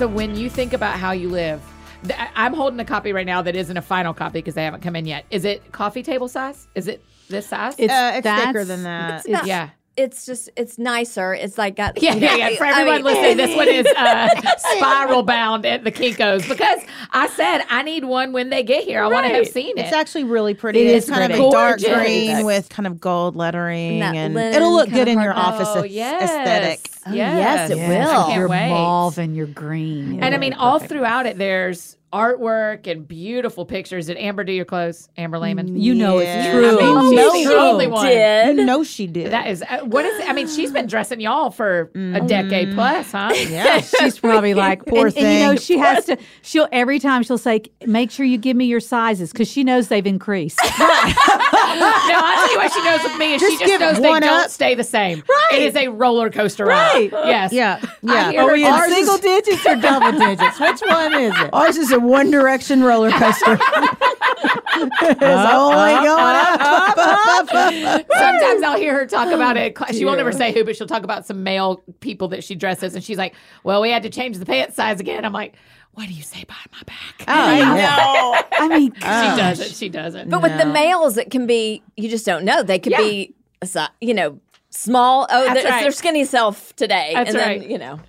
So when you think about how you live, th- I- I'm holding a copy right now that isn't a final copy because they haven't come in yet. Is it coffee table size? Is it this size?
It's,
Uh, it's thicker than that.
not-
yeah.
It's just it's nicer. It's like got
Yeah, yeah, yeah. For
I
everyone
mean-
listening, this one is uh, spiral bound at the Kinkos because I said I need one when they get here. I want to have seen it.
It's actually really pretty.
It
it's kind
pretty.
of a dark
Gorgeous.
green with kind of gold lettering,
And
and it'll look good in your office
Oh,
aes-
yes.
aesthetic.
Oh, yes, it
Yes.
will.
I can't
your
wait.
mauve and your green.
And I mean, all throughout it, there's artwork and beautiful pictures. Did Amber do your clothes? Amber Lehman.
You know
Yeah.
it's true.
I mean,
Oh,
she's
no,
the
she
only one.
did.
You know she did.
That is uh, what is. I mean, she's been dressing y'all for a decade plus, huh?
yeah.
She's probably like
Poor
and, and you know she has to. She'll every time she'll say, "Make sure you give me your sizes," because she knows they've increased.
no, I'll tell you what she knows with me is she
Just
just knows they
one
don't stay the same.
Right.
It is a roller coaster ride. Right. Yes.
Yeah, yeah.
hear her-
we in
ours is-
single
digits or double digits? Which one is it?
Ours is a One Direction roller coaster. it's only going up, up, up, up, up.
Sometimes I'll hear her talk about it. She won't ever say who, but she'll talk about some male people that she dresses, and she's like, "Well, we had to change the pants size again." I'm like, "What do you say behind my back?"
Oh, yeah.
I mean,
she doesn't. She doesn't.
But with the males, it can be you just don't know. They could
Yeah.
be, you know, small. Oh,
That's
they're, it's
right.
their skinny self today,
That's
and
right.
then you know,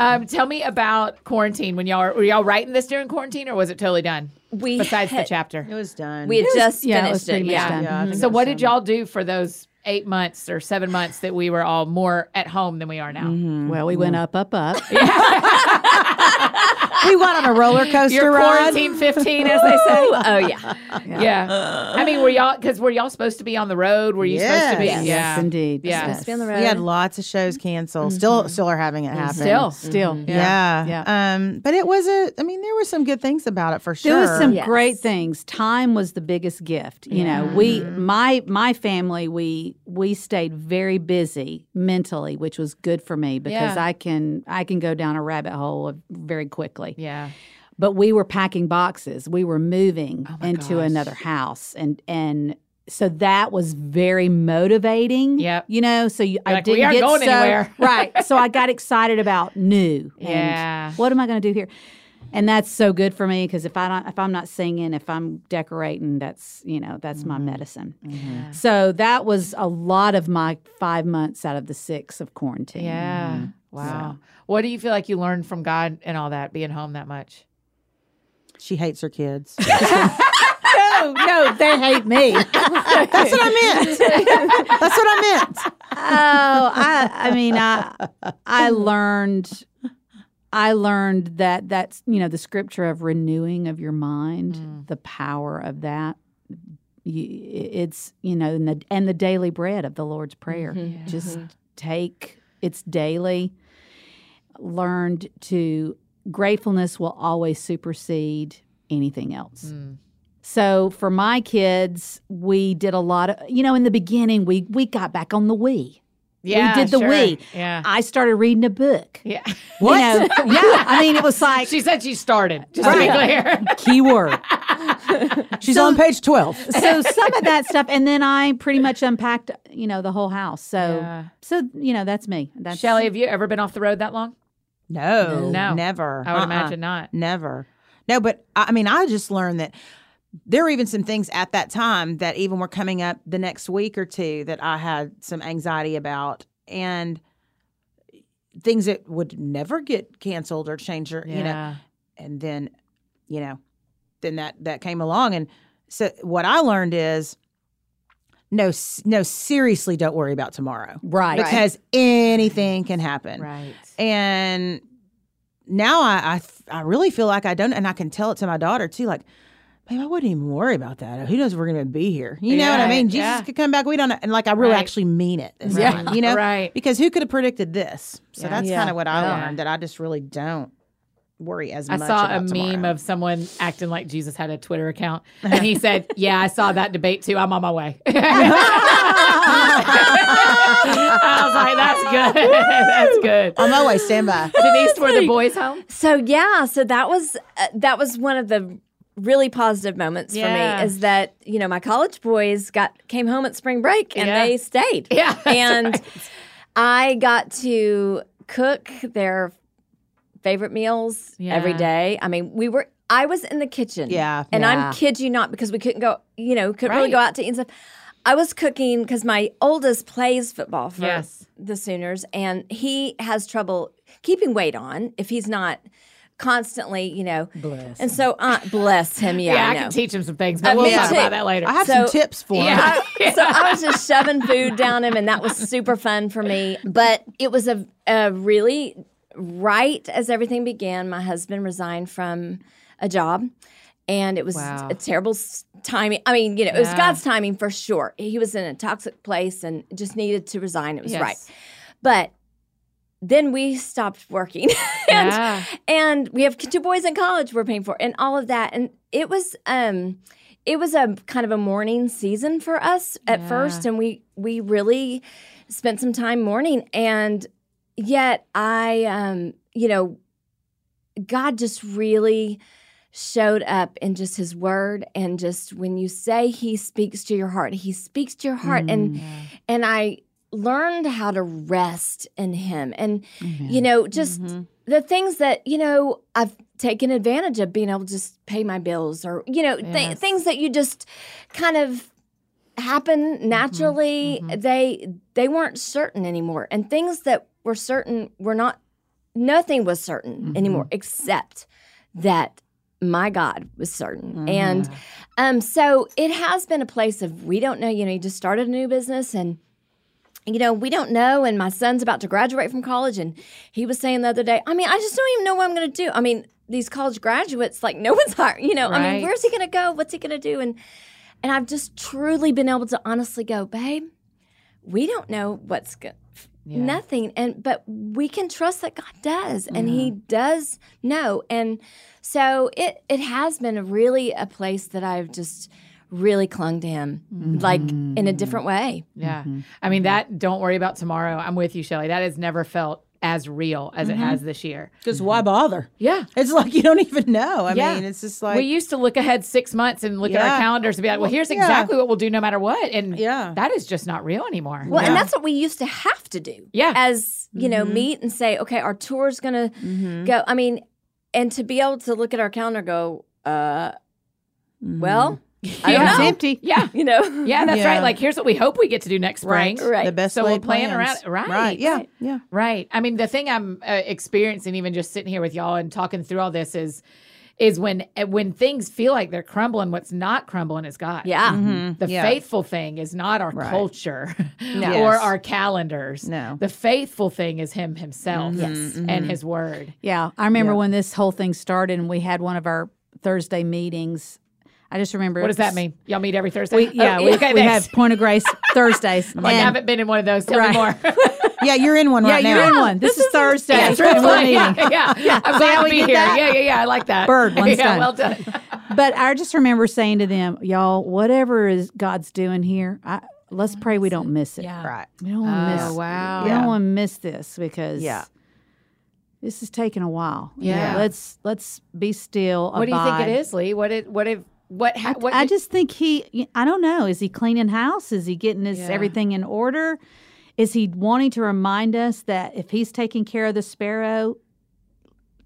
Um, tell me about quarantine. When y'all were y'all writing this during quarantine, or was it totally done?
We
besides the chapter.
It was done.
we had
was-
just
yeah, it was
finished
pretty
it.
much
Yeah.
done.
Yeah, I think
So, what
was
did y'all do for those eight months or seven months that we were all more at home than we are now?
well, we went up, up, up.
we went on a roller coaster
Your
ride.
quarantine 15, as they say.
oh yeah.
Yeah. I mean, were y'all, because were y'all supposed to be on the road? Were you supposed to be?
Yes.
Yeah.
Yes, indeed.
Yeah.
Supposed to be on the road.
We had lots of shows mm-hmm. canceled. Still, mm-hmm. still are having it happen.
Still. Mm-hmm.
Still.
Yeah.
Yeah.
Um, but it was a. I mean, there were some good things about it for sure.
There was some
Yes.
great things. Time was the biggest gift. You know, we my my family we we stayed very busy mentally, which was good for me because
Yeah.
I can I can go down a rabbit hole very quickly.
Yeah.
But we were packing boxes. We were moving
Oh
into
gosh.
another house and and so that was very motivating.
Yeah.
You know, so you, I
like,
didn't
aren't
get
going
so,
anywhere.
right. So I got excited about new. and
Yeah.
what am I going to do here? And that's so good for me because if I don't, if I'm not singing, if I'm decorating, that's you know that's my mm-hmm. medicine. Mm-hmm. So that was a lot of my five months out of the six of quarantine.
Yeah. Wow. What do you feel like you learned from God and all that, being home that much?
she hates her kids.
No, no, they hate me.
That's what I meant. That's what I meant.
oh, I, I mean, I, I learned, I learned that that's you know the scripture of renewing of your mind, mm. the power of that. You, it's you know, and the, and the daily bread of the Lord's prayer. Mm-hmm. Just take it's daily. Learned to gratefulness will always supersede anything else. Mm. So for my kids, we did a lot of you know in the beginning we we got back on the Wii.
Yeah.
we did the
sure.
Wii.
Yeah.
I started reading a book.
Yeah.
What? You know, yeah, I mean it was like
She said she started. Just to be clear.
keyword.
She's on page twelve.
so some of that stuff, and then I pretty much unpacked you know the whole house. So
Yeah.
so you know that's me. That's
Shelley, have you ever been off the road that long?
No,
No.
never.
I would
Uh-uh.
imagine not.
Never. No, but I I mean, I just learned that there were even some things at that time that even were coming up the next week or two that I had some anxiety about and things that would never get canceled or changed or, you know, and then, you know, then that, that came along. And so what I learned is no, no, seriously, don't worry about tomorrow
right.
because anything can happen
Right.
and now I I really feel like I don't, and I can tell it to my daughter too. Like, babe, I wouldn't even worry about that. Who knows if we're going to be here? You know what I mean? Jesus
yeah.
could come back. We don't know. And like, I really
Right.
actually mean it. This
Right.
time, you know,
Right.
Because who could have predicted this? So
Yeah.
that's
Yeah.
kind of what I
Yeah.
learned. That I just really don't worry as
I
much.
I saw a
about
meme of someone acting like Jesus had a Twitter account, and he said, "Yeah, I saw that debate too. I'm on my way." I was like, "That's good. That's good."
on my way. Stand by.
Denise, were the boys home?
So yeah, so that was uh, that was one of the really positive moments
Yeah.
for me is that you know my college boys got came home at spring break and
Yeah.
they stayed.
Yeah,
and
right.
I got to cook their favorite meals every
Yeah.
day. I mean, we were I was in the kitchen.
Yeah.
And. I'm kid you not because we couldn't go, you know, couldn't really go out to eat and stuff. I was cooking because my oldest plays football for
Yes.
the Sooners, and he has trouble keeping weight on if he's not constantly, you know.
Bless.
And so, uh, bless him. Yeah,
Yeah,
I
I
know.
can teach him some things, but
Uh,
we'll talk
too.
about that later.
I have
So-
some tips for him.
I- so I was just shoving food down him, and that was super fun for me. But it was a, a really right as everything began. My husband resigned from a job, and it was
Wow.
a terrible timing. I mean, you know, it was
Yeah.
God's timing for sure. He was in a toxic place and just needed to resign. It was
Yes.
right, but. Then we stopped working, and
Yeah.
and we have two boys in college we're paying for and all of that. And it was um it was a kind of a mourning season for us at
Yeah.
first. And we we really spent some time mourning. And yet i um you know god just really showed up in just his word. And just when you say he speaks to your heart he speaks to your heart. And and i learned how to rest in him. And you know just mm-hmm. the things that you know i've taken advantage of being able to just pay my bills or you know th- things that you just kind of happen mm-hmm. naturally mm-hmm. they they weren't certain anymore. And things that were certain were not nothing was certain anymore except that my god was certain. And um so it has been a place of we don't know you know you just started a new business and you know, we don't know. And my son's about to graduate from college. And he was saying the other day, I mean, I just don't even know what I'm going to do. I mean, these college graduates, like no one's hiring. You know, I mean, where's he going to go? What's he going to do? And and I've just truly been able to honestly go, babe. We don't know what's good. Nothing, and but we can trust that God does, and He mm-hmm. does know, and so it it has been really a place that I've just really clung to Him, mm-hmm. like in a different way.
Yeah. Mm-hmm. I mean, that, don't worry about tomorrow. I'm with you, Shelley. That has never felt as real as it mm-hmm. has this year.
Because why bother?
Yeah.
It's like you don't even know. I
Yeah.
mean, it's just like
we used to look ahead six months and look at our calendars and be like, well, here's
Yeah.
exactly what we'll do no matter what. And
Yeah.
that is just not real anymore.
Well,
Yeah.
and that's what we used to have to do.
Yeah.
As, you know, meet and say, okay, our tour's going to go. I mean, and to be able to look at our calendar and go, uh, well, I don't
It's empty.
yeah.
You know?
Yeah, that's
Yeah.
right. Like, here's what we hope we get to do next spring.
Right.
the best
So we'll
laid
plan
plans.
around- right,
Right. Yeah.
right.
Yeah.
Right. I mean, the thing I'm uh, experiencing, even just sitting here with y'all and talking through all this, is is when uh, when things feel like they're crumbling. What's not crumbling is God.
Yeah.
The
Yeah.
faithful thing is not our
Right.
culture or
Yes.
our calendars.
No.
The faithful thing is Him Himself
Yes.
and His Word.
Yeah, I remember
Yeah.
when this whole thing started, and we had one of our Thursday meetings. I just remember.
What does that mean? Y'all meet every Thursday?
We, oh, yeah,
Oh,
we,
okay,
we have Point of Grace Thursdays.
I'm like, I haven't been in one of those. Tell
Right.
me more.
Yeah, you're in one
yeah,
right
you're in one. This, is Thursday.
Yeah, it's really
and we're meeting.
Yeah, yeah. I'm glad
how
to
we
be here.
that?
Yeah, yeah, yeah. I like that.
Bird, one
yeah,
stone.
well done.
But I just remember saying to them, y'all, whatever is God's doing here, I, let's pray we don't miss it.
Yeah.
Right.
We don't want to oh, miss.
Oh, wow.
We
Yeah.
don't want to miss this because
Yeah.
this is taking a while.
Yeah.
let's let's be still.
What do you think it is, Leigh? What it? What if? What? Ha, what?
I
did-
just think he. I don't know. Is he cleaning house? Is he getting his
Yeah.
everything in order? Is he wanting to remind us that if he's taking care of the sparrow,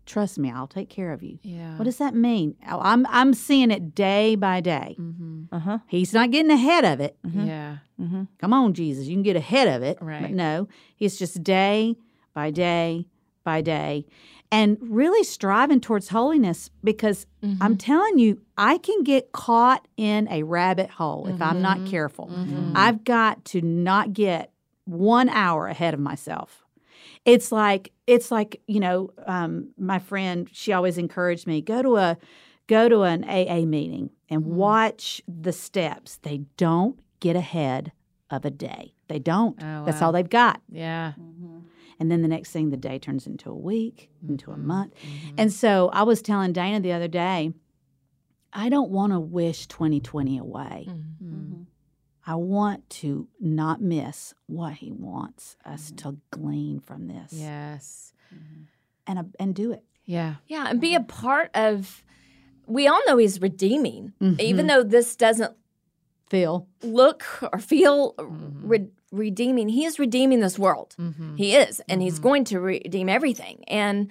trust me, I'll take care of you.
Yeah.
What does that mean? Oh, I'm I'm seeing it day by day.
Mm-hmm.
Uh huh.
He's not getting ahead of it.
Yeah.
Come on, Jesus, you can get ahead of it.
Right.
But no, he's just day by day by day. And really striving towards holiness because
Mm-hmm.
I'm telling you, I can get caught in a rabbit hole if I'm
Mm-hmm.
not careful. I've got to not get one hour ahead of myself. It's like it's like you know, um, my friend. She always encouraged me go to a go to an AA meeting and
Mm-hmm.
watch the steps. They don't get ahead of a day. They don't.
Oh,
That's all they've got.
Yeah.
And then the next thing, the day turns into a week, into
Mm-hmm.
a month. And so I was telling Dana the other day, I don't want to wish 2020 away.
Mm-hmm.
I want to not miss what he wants us to glean from this
Yes.
and, uh, and do it.
Yeah.
Yeah. And be a part of, we all know he's redeeming, even though this doesn't
feel
look or feel
Mm-hmm.
re- redeeming. He is redeeming this world. Mm-hmm. He is, and he's mm-hmm. going to redeem everything. And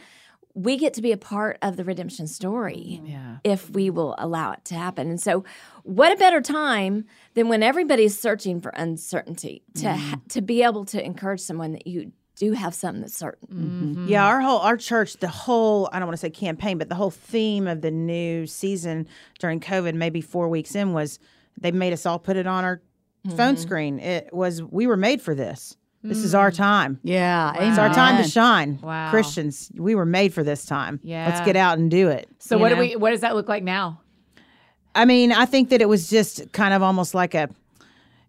we get to be a part of the redemption story
Yeah.
if we will allow it to happen. And so, what a better time than when everybody's searching for uncertainty to mm-hmm. ha- to be able to encourage someone that you do have something that's certain.
Mm-hmm.
Yeah, our whole our church, the whole I don't want to say campaign, but the whole theme of the new season during COVID, maybe four weeks in, was they made us all put it on our phone screen. It was we were made for this. This is our time.
Yeah.
It's our time to shine.
Wow.
Christians, we were made for this time.
Yeah.
Let's get out and do it.
So
you
what do we? What does that look like now?
I mean, I think that it was just kind of almost like a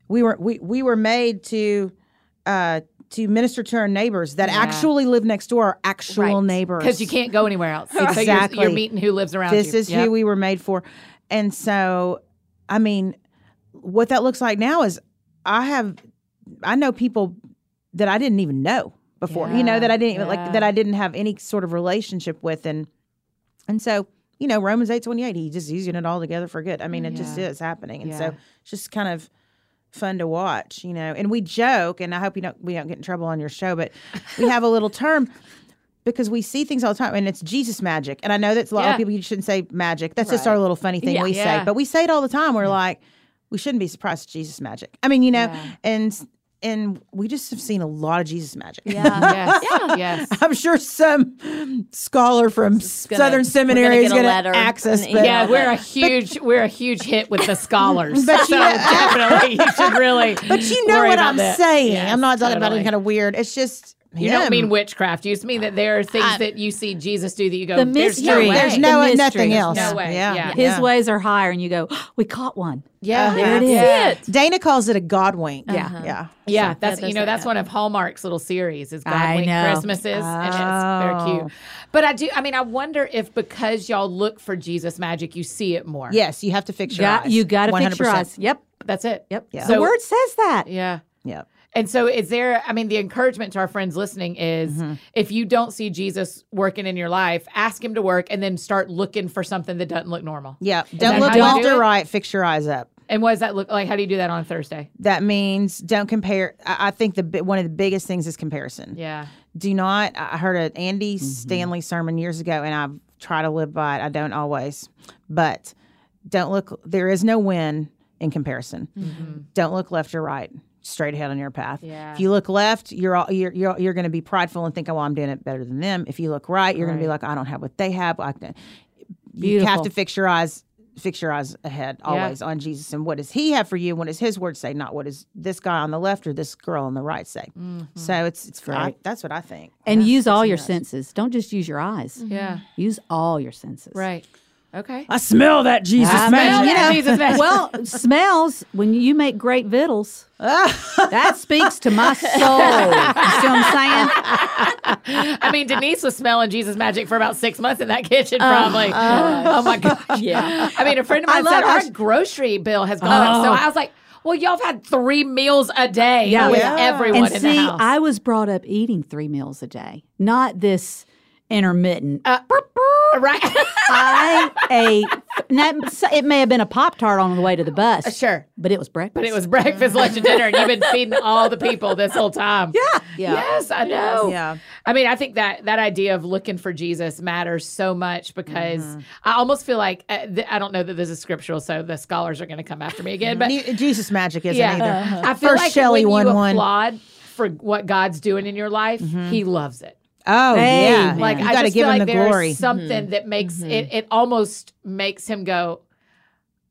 we were we we were made to uh to minister to our neighbors that actually live next door, our actual
Right.
neighbors.
Because you can't go anywhere else. So you're,
Exactly.
you're meeting who lives around
this
you.
is
Yep.
who we were made for. And so, I mean, what that looks like now is I have, I know people that I didn't even know before, you know, that I didn't even
yeah.
like, that I didn't have any sort of relationship with. And, and so, you know, Romans eight twenty eight, he just using it all together for good. I mean, it just is happening. And
Yeah.
so it's just kind of fun to watch, you know, and we joke, and I hope you don't, we don't get in trouble on your show, but we have a little term because we see things all the time and it's Jesus magic. And I know that's a lot
Yeah.
of people you shouldn't say magic. That's just our little funny thing
Yeah.
we
Yeah.
say. But we say it all the time. We're like, we shouldn't be surprised it's Jesus magic. I mean, you know,
Yeah.
and and we just have seen a lot of Jesus magic.
Yeah.
Yes. Yes.
I'm sure some scholar from
gonna-
Southern
we're
Seminary
gonna
is
get
going to access.
and
But,
Yeah, we're a huge we're a huge hit with the scholars.
But
so
you know-
definitely you should really.
but you know
worry
what I'm
that.
saying.
Yes,
I'm not talking about
totally.
any kind of weird. It's just
You don't mean witchcraft. You just mean that there are things that you see Jesus do that you go,
The
there's no
mystery.
way.
There's
The
no
mystery.
nothing
There's
else.
no way.
Yeah,
Yeah.
yeah.
His ways are higher, and you go, oh, we caught one.
Yeah.
There
it is.
Yeah.
Dana calls it a God wink.
Yeah.
yeah.
Yeah, that's
does
you know
that,
that's one of Hallmark's little series is God
I
Wink
know.
Christmases, and it's very
Oh.
cute. But I do, I mean, I wonder if because y'all look for Jesus magic, you see it more.
Yes, you have to fix your
Got,
eyes.
you got to fix your eyes. Yep.
that's it.
Yep.
Yeah.
The word says that.
Yeah.
Yep.
And so, is there, I mean, the encouragement to our friends listening is
Mm-hmm.
if you don't see Jesus working in your life, ask him to work and then start looking for something that doesn't look normal.
Yeah. Don't look left or right. Fix your eyes up.
And what does that look like? How do you do that on a Thursday?
That means don't compare. I, I think the one of the biggest things is comparison.
Yeah.
Do not. I heard an Andy mm-hmm. Stanley sermon years ago, and I try to live by it. I don't always, but don't look. There is no win in comparison. Mm-hmm. Don't look left or right. Straight ahead on your path.
Yeah.
If you look left, you're all, you're you're, you're going to be prideful and think, "Oh, well, I'm doing it better than them." If you look right, you're going to be like, "I don't have what they have." I can, you have to fix your eyes fix your eyes ahead always on Jesus and what does he have for you what does his word say not what does this guy on the left or this girl on the right say mm-hmm. so it's it's I, that's what I think
And use all your senses. Don't just use your eyes. Mm-hmm.
Yeah.
Use all your senses.
Right. Okay.
I smell that Jesus
I
Smell
man,
that
know,
Jesus magic.
well, smells when you make great victuals. that speaks to my soul. You see what I'm saying?
I mean, Denise was smelling Jesus magic for about six months in that kitchen, uh, probably. Uh, oh my gosh.
Yeah.
I mean, a friend of mine said
love-
our grocery bill has gone up. So oh. I was like, well, y'all have had three meals a day
Yeah.
with
Yeah.
everyone
and
in
see,
the house.
I was brought up eating three meals a day, not this intermittent.
Uh, right.
I ate. Now, it may have been a pop tart on the way to the bus.
sure.
but it was breakfast.
But it was breakfast, lunch, and dinner, and you've been feeding all the people this whole time. Yeah.
Yeah.
Yes, I know.
Yeah.
I mean, I think that that idea of looking for Jesus matters so much because
Mm-hmm.
I almost feel like uh, th- I don't know that this is scriptural, so the scholars are going to come after me again. But
Jesus magic isn't
yeah,
either
I feel
First
like
Shelley
when you
won one.
applaud for what God's doing in your life, He loves it.
Oh yeah
Like
you
I
got to
just
give
feel
him
like
the
there's
glory
something mm-hmm. that makes mm-hmm. it. It almost makes him go,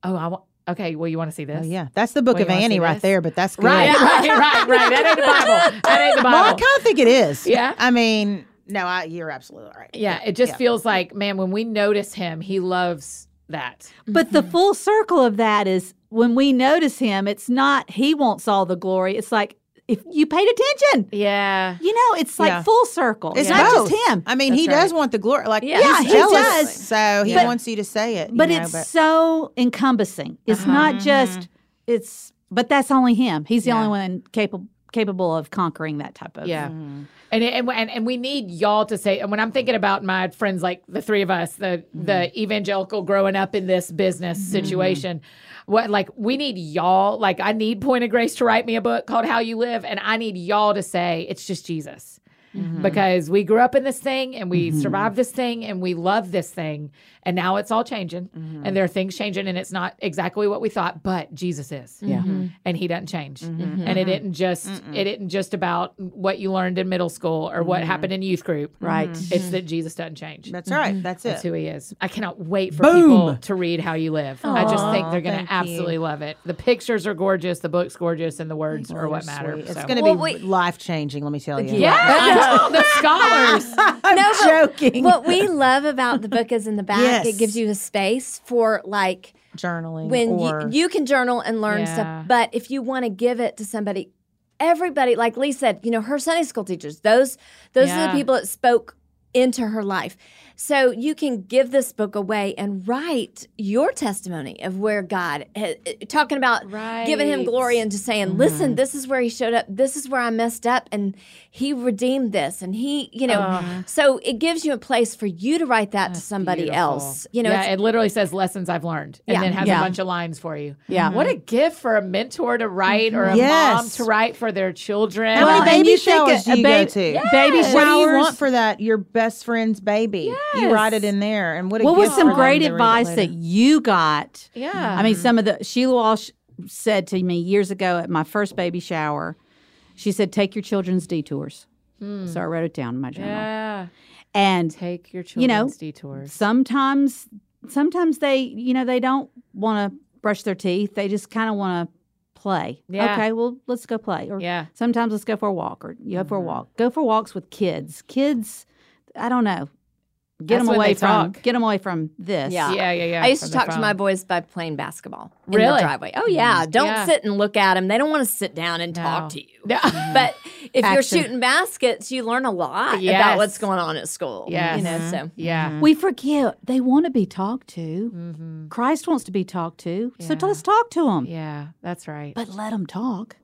"Oh, I want." Okay, well, you want to see oh, this?
oh, yeah that's the book
Well,
of Annie right
this?
there but that's good
Right, right, right, right. That ain't the Bible. That ain't the Bible.
well I kind of think it is
Yeah?
I mean no I, you're absolutely right
Yeah, it just feels like, man, when we notice him, he loves that.
But the mm-hmm. full circle of that is when we notice him, it's not he wants all the glory. It's like if you paid attention,
Yeah.
you know, it's like
Yeah.
full circle.
It's
It's not
both.
just him.
I mean, he
That's
does want the glory. Like,
Yeah.
he's
he
jealous,
does.
So he
But-
wants you to say it. you
but
know,
it's so encompassing. It's not uh-huh. just it's but that's only him. He's the
Yeah.
only one capable capable of conquering that type of
Yeah. Mm-hmm. And, and and and we need y'all to say. And when I'm thinking about my friends, like the three of us, the the mm-hmm. evangelical growing up in this business mm-hmm. situation, what like we need y'all. Like I need Point of Grace to write me a book called How You Live, and I need y'all to say it's just Jesus. Mm-hmm. Because we grew up in this thing and we mm-hmm. survived this thing and we love this thing. And now it's all changing mm-hmm. and there are things changing and it's not exactly what we thought, but Jesus is.
Yeah.
And he doesn't change. And it isn't just it isn't just about what you learned in middle school or what happened in youth group.
Right.
It's that Jesus doesn't change.
That's right. That's it.
That's who he is. I cannot wait for
Boom.
people to read How You Live. I just think they're gonna absolutely love it. The pictures are gorgeous, the book's gorgeous, and the words are what matter.
Sweet. It's going to
Well,
be life changing. Let me tell you.
yeah, I know, the scholars.
I'm
No,
joking.
What we love about the book is in the back,
Yes.
it gives you a space for like
Journaling
when
or
you, you can journal and learn
Yeah.
stuff. But if you want to give it to somebody, everybody, like Leigh said, you know, her Sunday school teachers, those those are the people that spoke into her life. So you can give this book away and write your testimony of where God, ha- talking about giving Him glory and just saying, mm-hmm. "Listen, this is where He showed up. This is where I messed up, and He redeemed this." And He, you know, so it gives you a place for you to write that to somebody
Beautiful.
else. You know,
yeah, it literally says lessons I've learned, and
Yeah.
then has
Yeah.
a bunch of lines for you.
Yeah.
what a gift for a mentor to write or a mom to write for their children.
How many baby
you
showers do you
a
go
ba-
to?
Baby
What do you want for that? Your best friend's baby. You write it in there, and what? A
What was some
for
great
to read it
advice that you got?
Yeah.
I mean, some of the Sheila Walsh said to me years ago at my first baby shower. She said, "Take your children's detours." So I wrote it down in my journal.
yeah,
And
take your
You know,
children's detours.
sometimes, sometimes they, you know, they don't want to brush their teeth. They just kind of want to play.
Yeah.
Okay, well, let's go play. Or
Yeah.
sometimes let's go for a walk or you go
Mm-hmm.
for a walk. Go for walks with kids. Kids, I don't know. Get
That's
them away from
talk.
get them away from this.
Yeah.
Yeah, yeah, yeah.
I used to
the
talk to my boys by playing basketball in
Really?
the driveway. Oh yeah, mm-hmm. don't
Yeah.
sit and look at them. They don't want to sit down and
No.
talk to you.
Yeah.
But if you're shooting baskets, you learn a lot
Yes.
about what's going on at school.
Yes.
you know. So mm-hmm.
Yeah. Mm-hmm.
We forget they want to be talked to.
Mm-hmm.
Christ wants to be talked to. So let's talk to them.
Yeah, that's right.
But let them talk.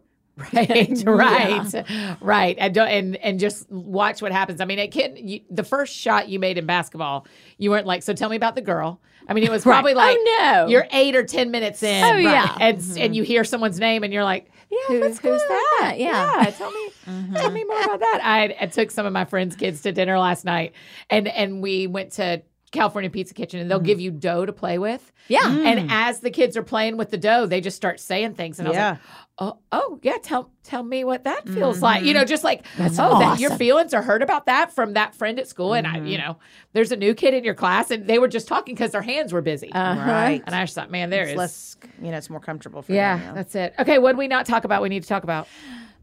Right, right, right, and don't, and and just watch what happens. I mean, it can. You, the first shot you made in basketball, you weren't like, so tell me about the girl. I mean, it was probably oh, like,
Oh, no.
you're eight or ten minutes in,
Oh, yeah.
and and mm-hmm. you hear someone's name, and you're like,
Yeah,
Who- who's
going on with
that?
that? Yeah.
tell me, mm-hmm. tell me more about that. I, I took some of my friends' kids to dinner last night, and and we went to California Pizza Kitchen, and they'll mm-hmm. give you dough to play with.
yeah.
And mm. as the kids are playing with the dough, they just start saying things, and I was
Yeah.
like, "Oh, oh, yeah, tell tell me what that feels like." You know, mm-hmm. just like, That's oh, that your feelings are hurt about that from that friend at school, and I, you mm-hmm. know, there's a new kid in your class, and they were just talking because their hands were busy, uh-huh.
Right.
and I just thought, man, there
It's
is,
less, you know, it's more comfortable for
yeah,
them.
that's it. Okay, what did we not talk about? We need to talk about.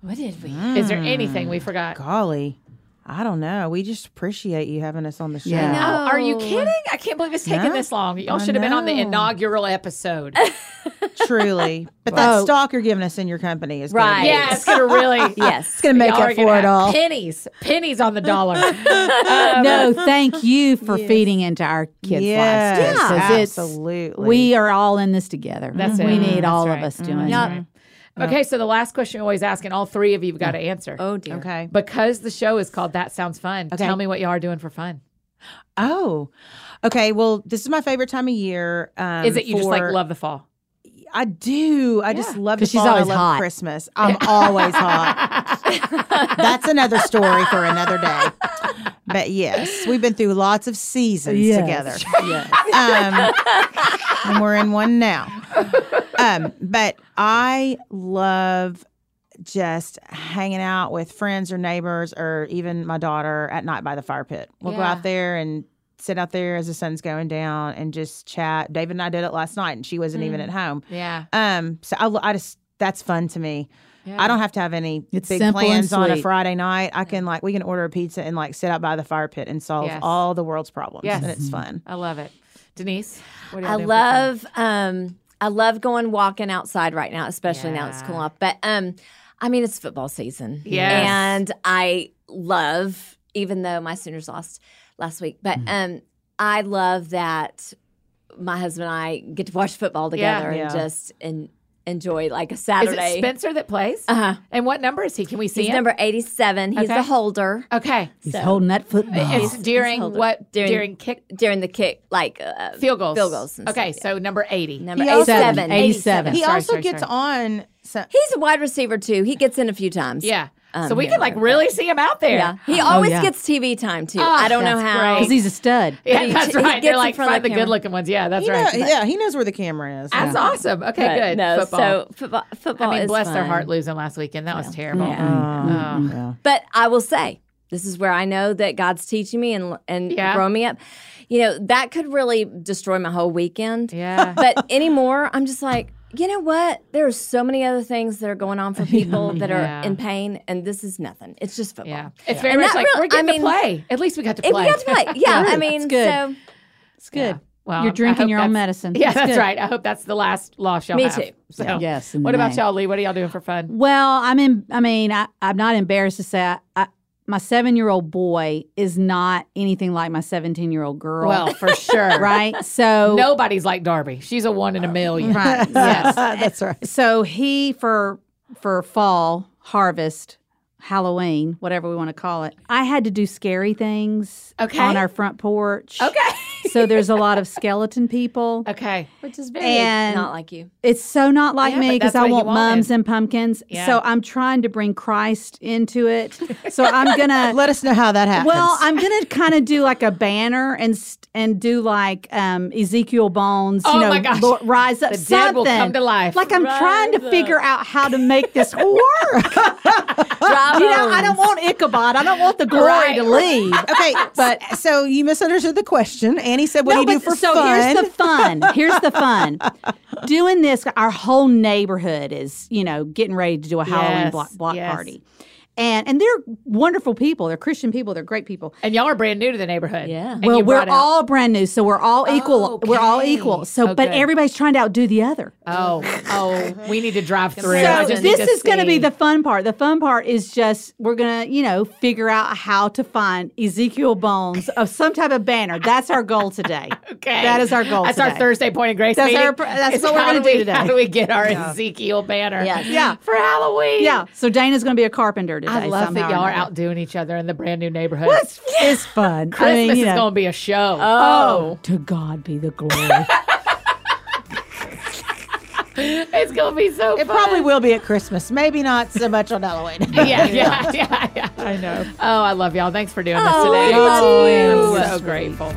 What did we? Hmm.
Is there anything we forgot?
Golly, I don't know. We just appreciate you having us on the show.
Yeah.
Are you kidding? I can't believe it's taken
No,
this long. Y'all
I
should have been on the inaugural episode.
Truly. But that stock you're giving us in your company is
Right.
Gonna
yeah, it's gonna really.
Yes.
It's gonna make up for it all.
Pennies, pennies on the dollar.
no, thank you for feeding into our kids'
Yes,
lives. too, 'cause it's-
absolutely.
we are all in this together.
That's
we
it.
need
That's
all
right.
of us mm-hmm. doing
Yep.
it.
Okay, so the last question we always ask, and all three of you have got to answer.
Oh dear.
okay.
Because the show is called That Sounds Fun.
Okay.
Tell me what y'all are doing for fun.
Oh, okay. Well, this is my favorite time of year. Um,
Is it you just like love the fall?
I do. I just
Yeah.
love
'Cause
the
she's
fall. I
always
love
hot.
Christmas. I'm always hot. That's another story for another day. But yes, we've been through lots of seasons
Yes.
together. um, and we're in one now. Um, but I love just hanging out with friends or neighbors or even my daughter at night by the fire pit. We'll go out there and sit out there as the sun's going down and just chat. David and I did it last night, and she wasn't even at home.
Yeah.
Um, so I, I just that's fun to me. I don't have to have any
It's
big plans on a. Friday night. I can like we can order a pizza and like sit out by the fire pit and solve
Yes.
all the world's problems,
Yes.
and it's fun.
I love it. Denise, what are y'all
I
doing for fun?
love um I love going walking outside right now, especially now it's cool off. But um I mean it's football season.
Yes.
And I love, even though my Sooners lost last week, but
Mm-hmm.
um I love that my husband and I get to watch football together
Yeah.
and just en- enjoy like a
Is
Saturday.
it Spencer that plays?
uh-huh.
And what number is he? Can we see
He's
him?
number 87. He's
Okay.
the holder.
okay.
He's
So-
holding that football.
It's during
hold
what? During,
During-
kick
During the kick, like uh,
field goals.
Field goals. And
Okay,
stuff, yeah.
so number 80.
number
He also-
87.
87.
He
Sorry,
also
sorry,
gets
sorry.
on. So,
He's a wide receiver too. He gets in a few times.
Yeah.
Um,
so we can like really see him out there.
Yeah. He always
yeah.
gets TV time too.
Oh,
I don't know
that's
how.
great.
Because he's a stud.
Yeah,
he-
that's right. They're like
front of
find the
the
good looking ones. Yeah, that's
you know,
right.
yeah, he knows where the camera is.
That's awesome. Okay,
But
good.
No,
football.
so football, football
I mean,
is
bless their heart losing last weekend. That was terrible.
Yeah.
Oh.
yeah.
But I will say, this is where I know that God's teaching me and and
Yeah.
growing me up. You know, that could really destroy my whole weekend.
Yeah.
But anymore, I'm just like, you know what? There are so many other things that are going on for people that
Yeah.
are in pain, and this is nothing. It's just football.
Yeah. It's very
And
much like
real-
we're getting
I mean,
to play. At least we got to play.
we got to play, yeah. I mean,
It's good.
so
It's good.
Yeah. Well,
You're drinking your own medicine.
Yeah,
It's
that's right. I hope that's the last loss y'all
Me
have.
too.
So,
Yes,
What
the
about y'all, Leigh? What are y'all doing for fun?
Well, I'm in. I mean, I, I'm not embarrassed to say I, I, my seven year old boy is not anything like my 17 year old girl.
Well, for sure.
right. So
Nobody's like Darby. She's a one in a uh, million.
Right.
Yes.
that's right.
So he for for fall harvest, Halloween, whatever we want to call it. I had to do scary things
Okay.
on our front porch.
Okay.
So there's a lot of skeleton people.
Okay.
which is very
And-
not like you.
It's so not like
Yeah,
me because I want mums and pumpkins.
Yeah.
So I'm trying to bring Christ into it. So I'm gonna
Let us know how that happens.
Well, I'm gonna kind of do like a banner and st- and do like um, Ezekiel Bones, you
Oh
know,
my gosh.
Lord, rise up.
The dead will come to life.
Like I'm trying to
Rise
figure out how to make this work. You know, I don't want Ichabod. I don't want the glory to leave.
okay, but so you misunderstood the question. Annie said, "What do you do for
so
fun?"
So here's the fun. Here's the fun. Doing this, our whole neighborhood is, you know, getting ready to do a Halloween
Yes,
block, block
yes.
party. And and they're wonderful people. They're Christian people. They're great people.
And y'all are brand new to the neighborhood.
Yeah.
And
well, we're
brought out-
all brand new, so we're all equal. We're all
Okay.
equal. So,
Oh,
but everybody's trying to outdo the other.
Oh, oh, we need to drive through.
So
just
this
to
is going to be the fun part. The fun part is just we're going to, you know, figure out how to find Ezekiel bones of some type of banner. That's our goal today.
Okay.
That is our goal
That's
today.
our Thursday point of grace
That's
meeting.
our- that's
is
what we're gonna
we-
do today.
How do we get our Ezekiel banner?
Yes.
Yeah.
For Halloween.
Yeah. So Dana's going to be a carpenter today.
I love that y'all are
another.
outdoing each other in the brand new neighborhood.
Well, it's, it's fun.
Christmas
I mean, you
is going to be a show.
Oh. oh, to God be the glory.
It's going to be so
it
fun.
probably will be at Christmas. Maybe not so much on Halloween.
yeah, yeah, yeah, yeah. I know. Oh, I love y'all. Thanks for doing this
Oh,
today.
I love
I'm
you.
so grateful.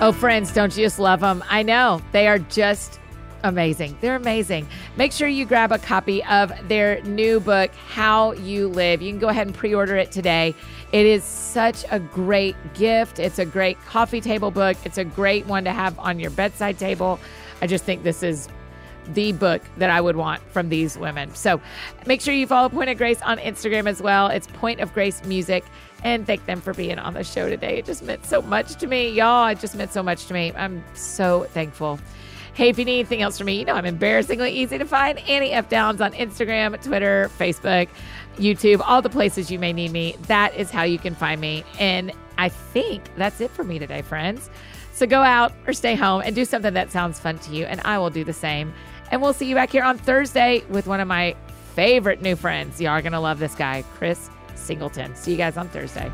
Oh, friends, don't you just love them? I know. They are just amazing. They're amazing. Make sure you grab a copy of their new book, How You Live. You can go ahead and pre order it today. It is such a great gift. It's a great coffee table book. It's a great one to have on your bedside table. I just think this is the book that I would want from these women. So make sure you follow Point of Grace on Instagram as well. It's Point of Grace Music. And thank them for being on the show today. It just meant so much to me. Y'all, it just meant so much to me. I'm so thankful. Hey, if you need anything else from me, you know I'm embarrassingly easy to find. Annie F. Downs on Instagram, Twitter, Facebook, YouTube, all the places you may need me. That is how you can find me. And I think that's it for me today, friends. So go out or stay home and do something that sounds fun to you, and I will do the same. And we'll see you back here on Thursday with one of my favorite new friends. Y'all are going to love this guy, Chris Singleton. See you guys on Thursday.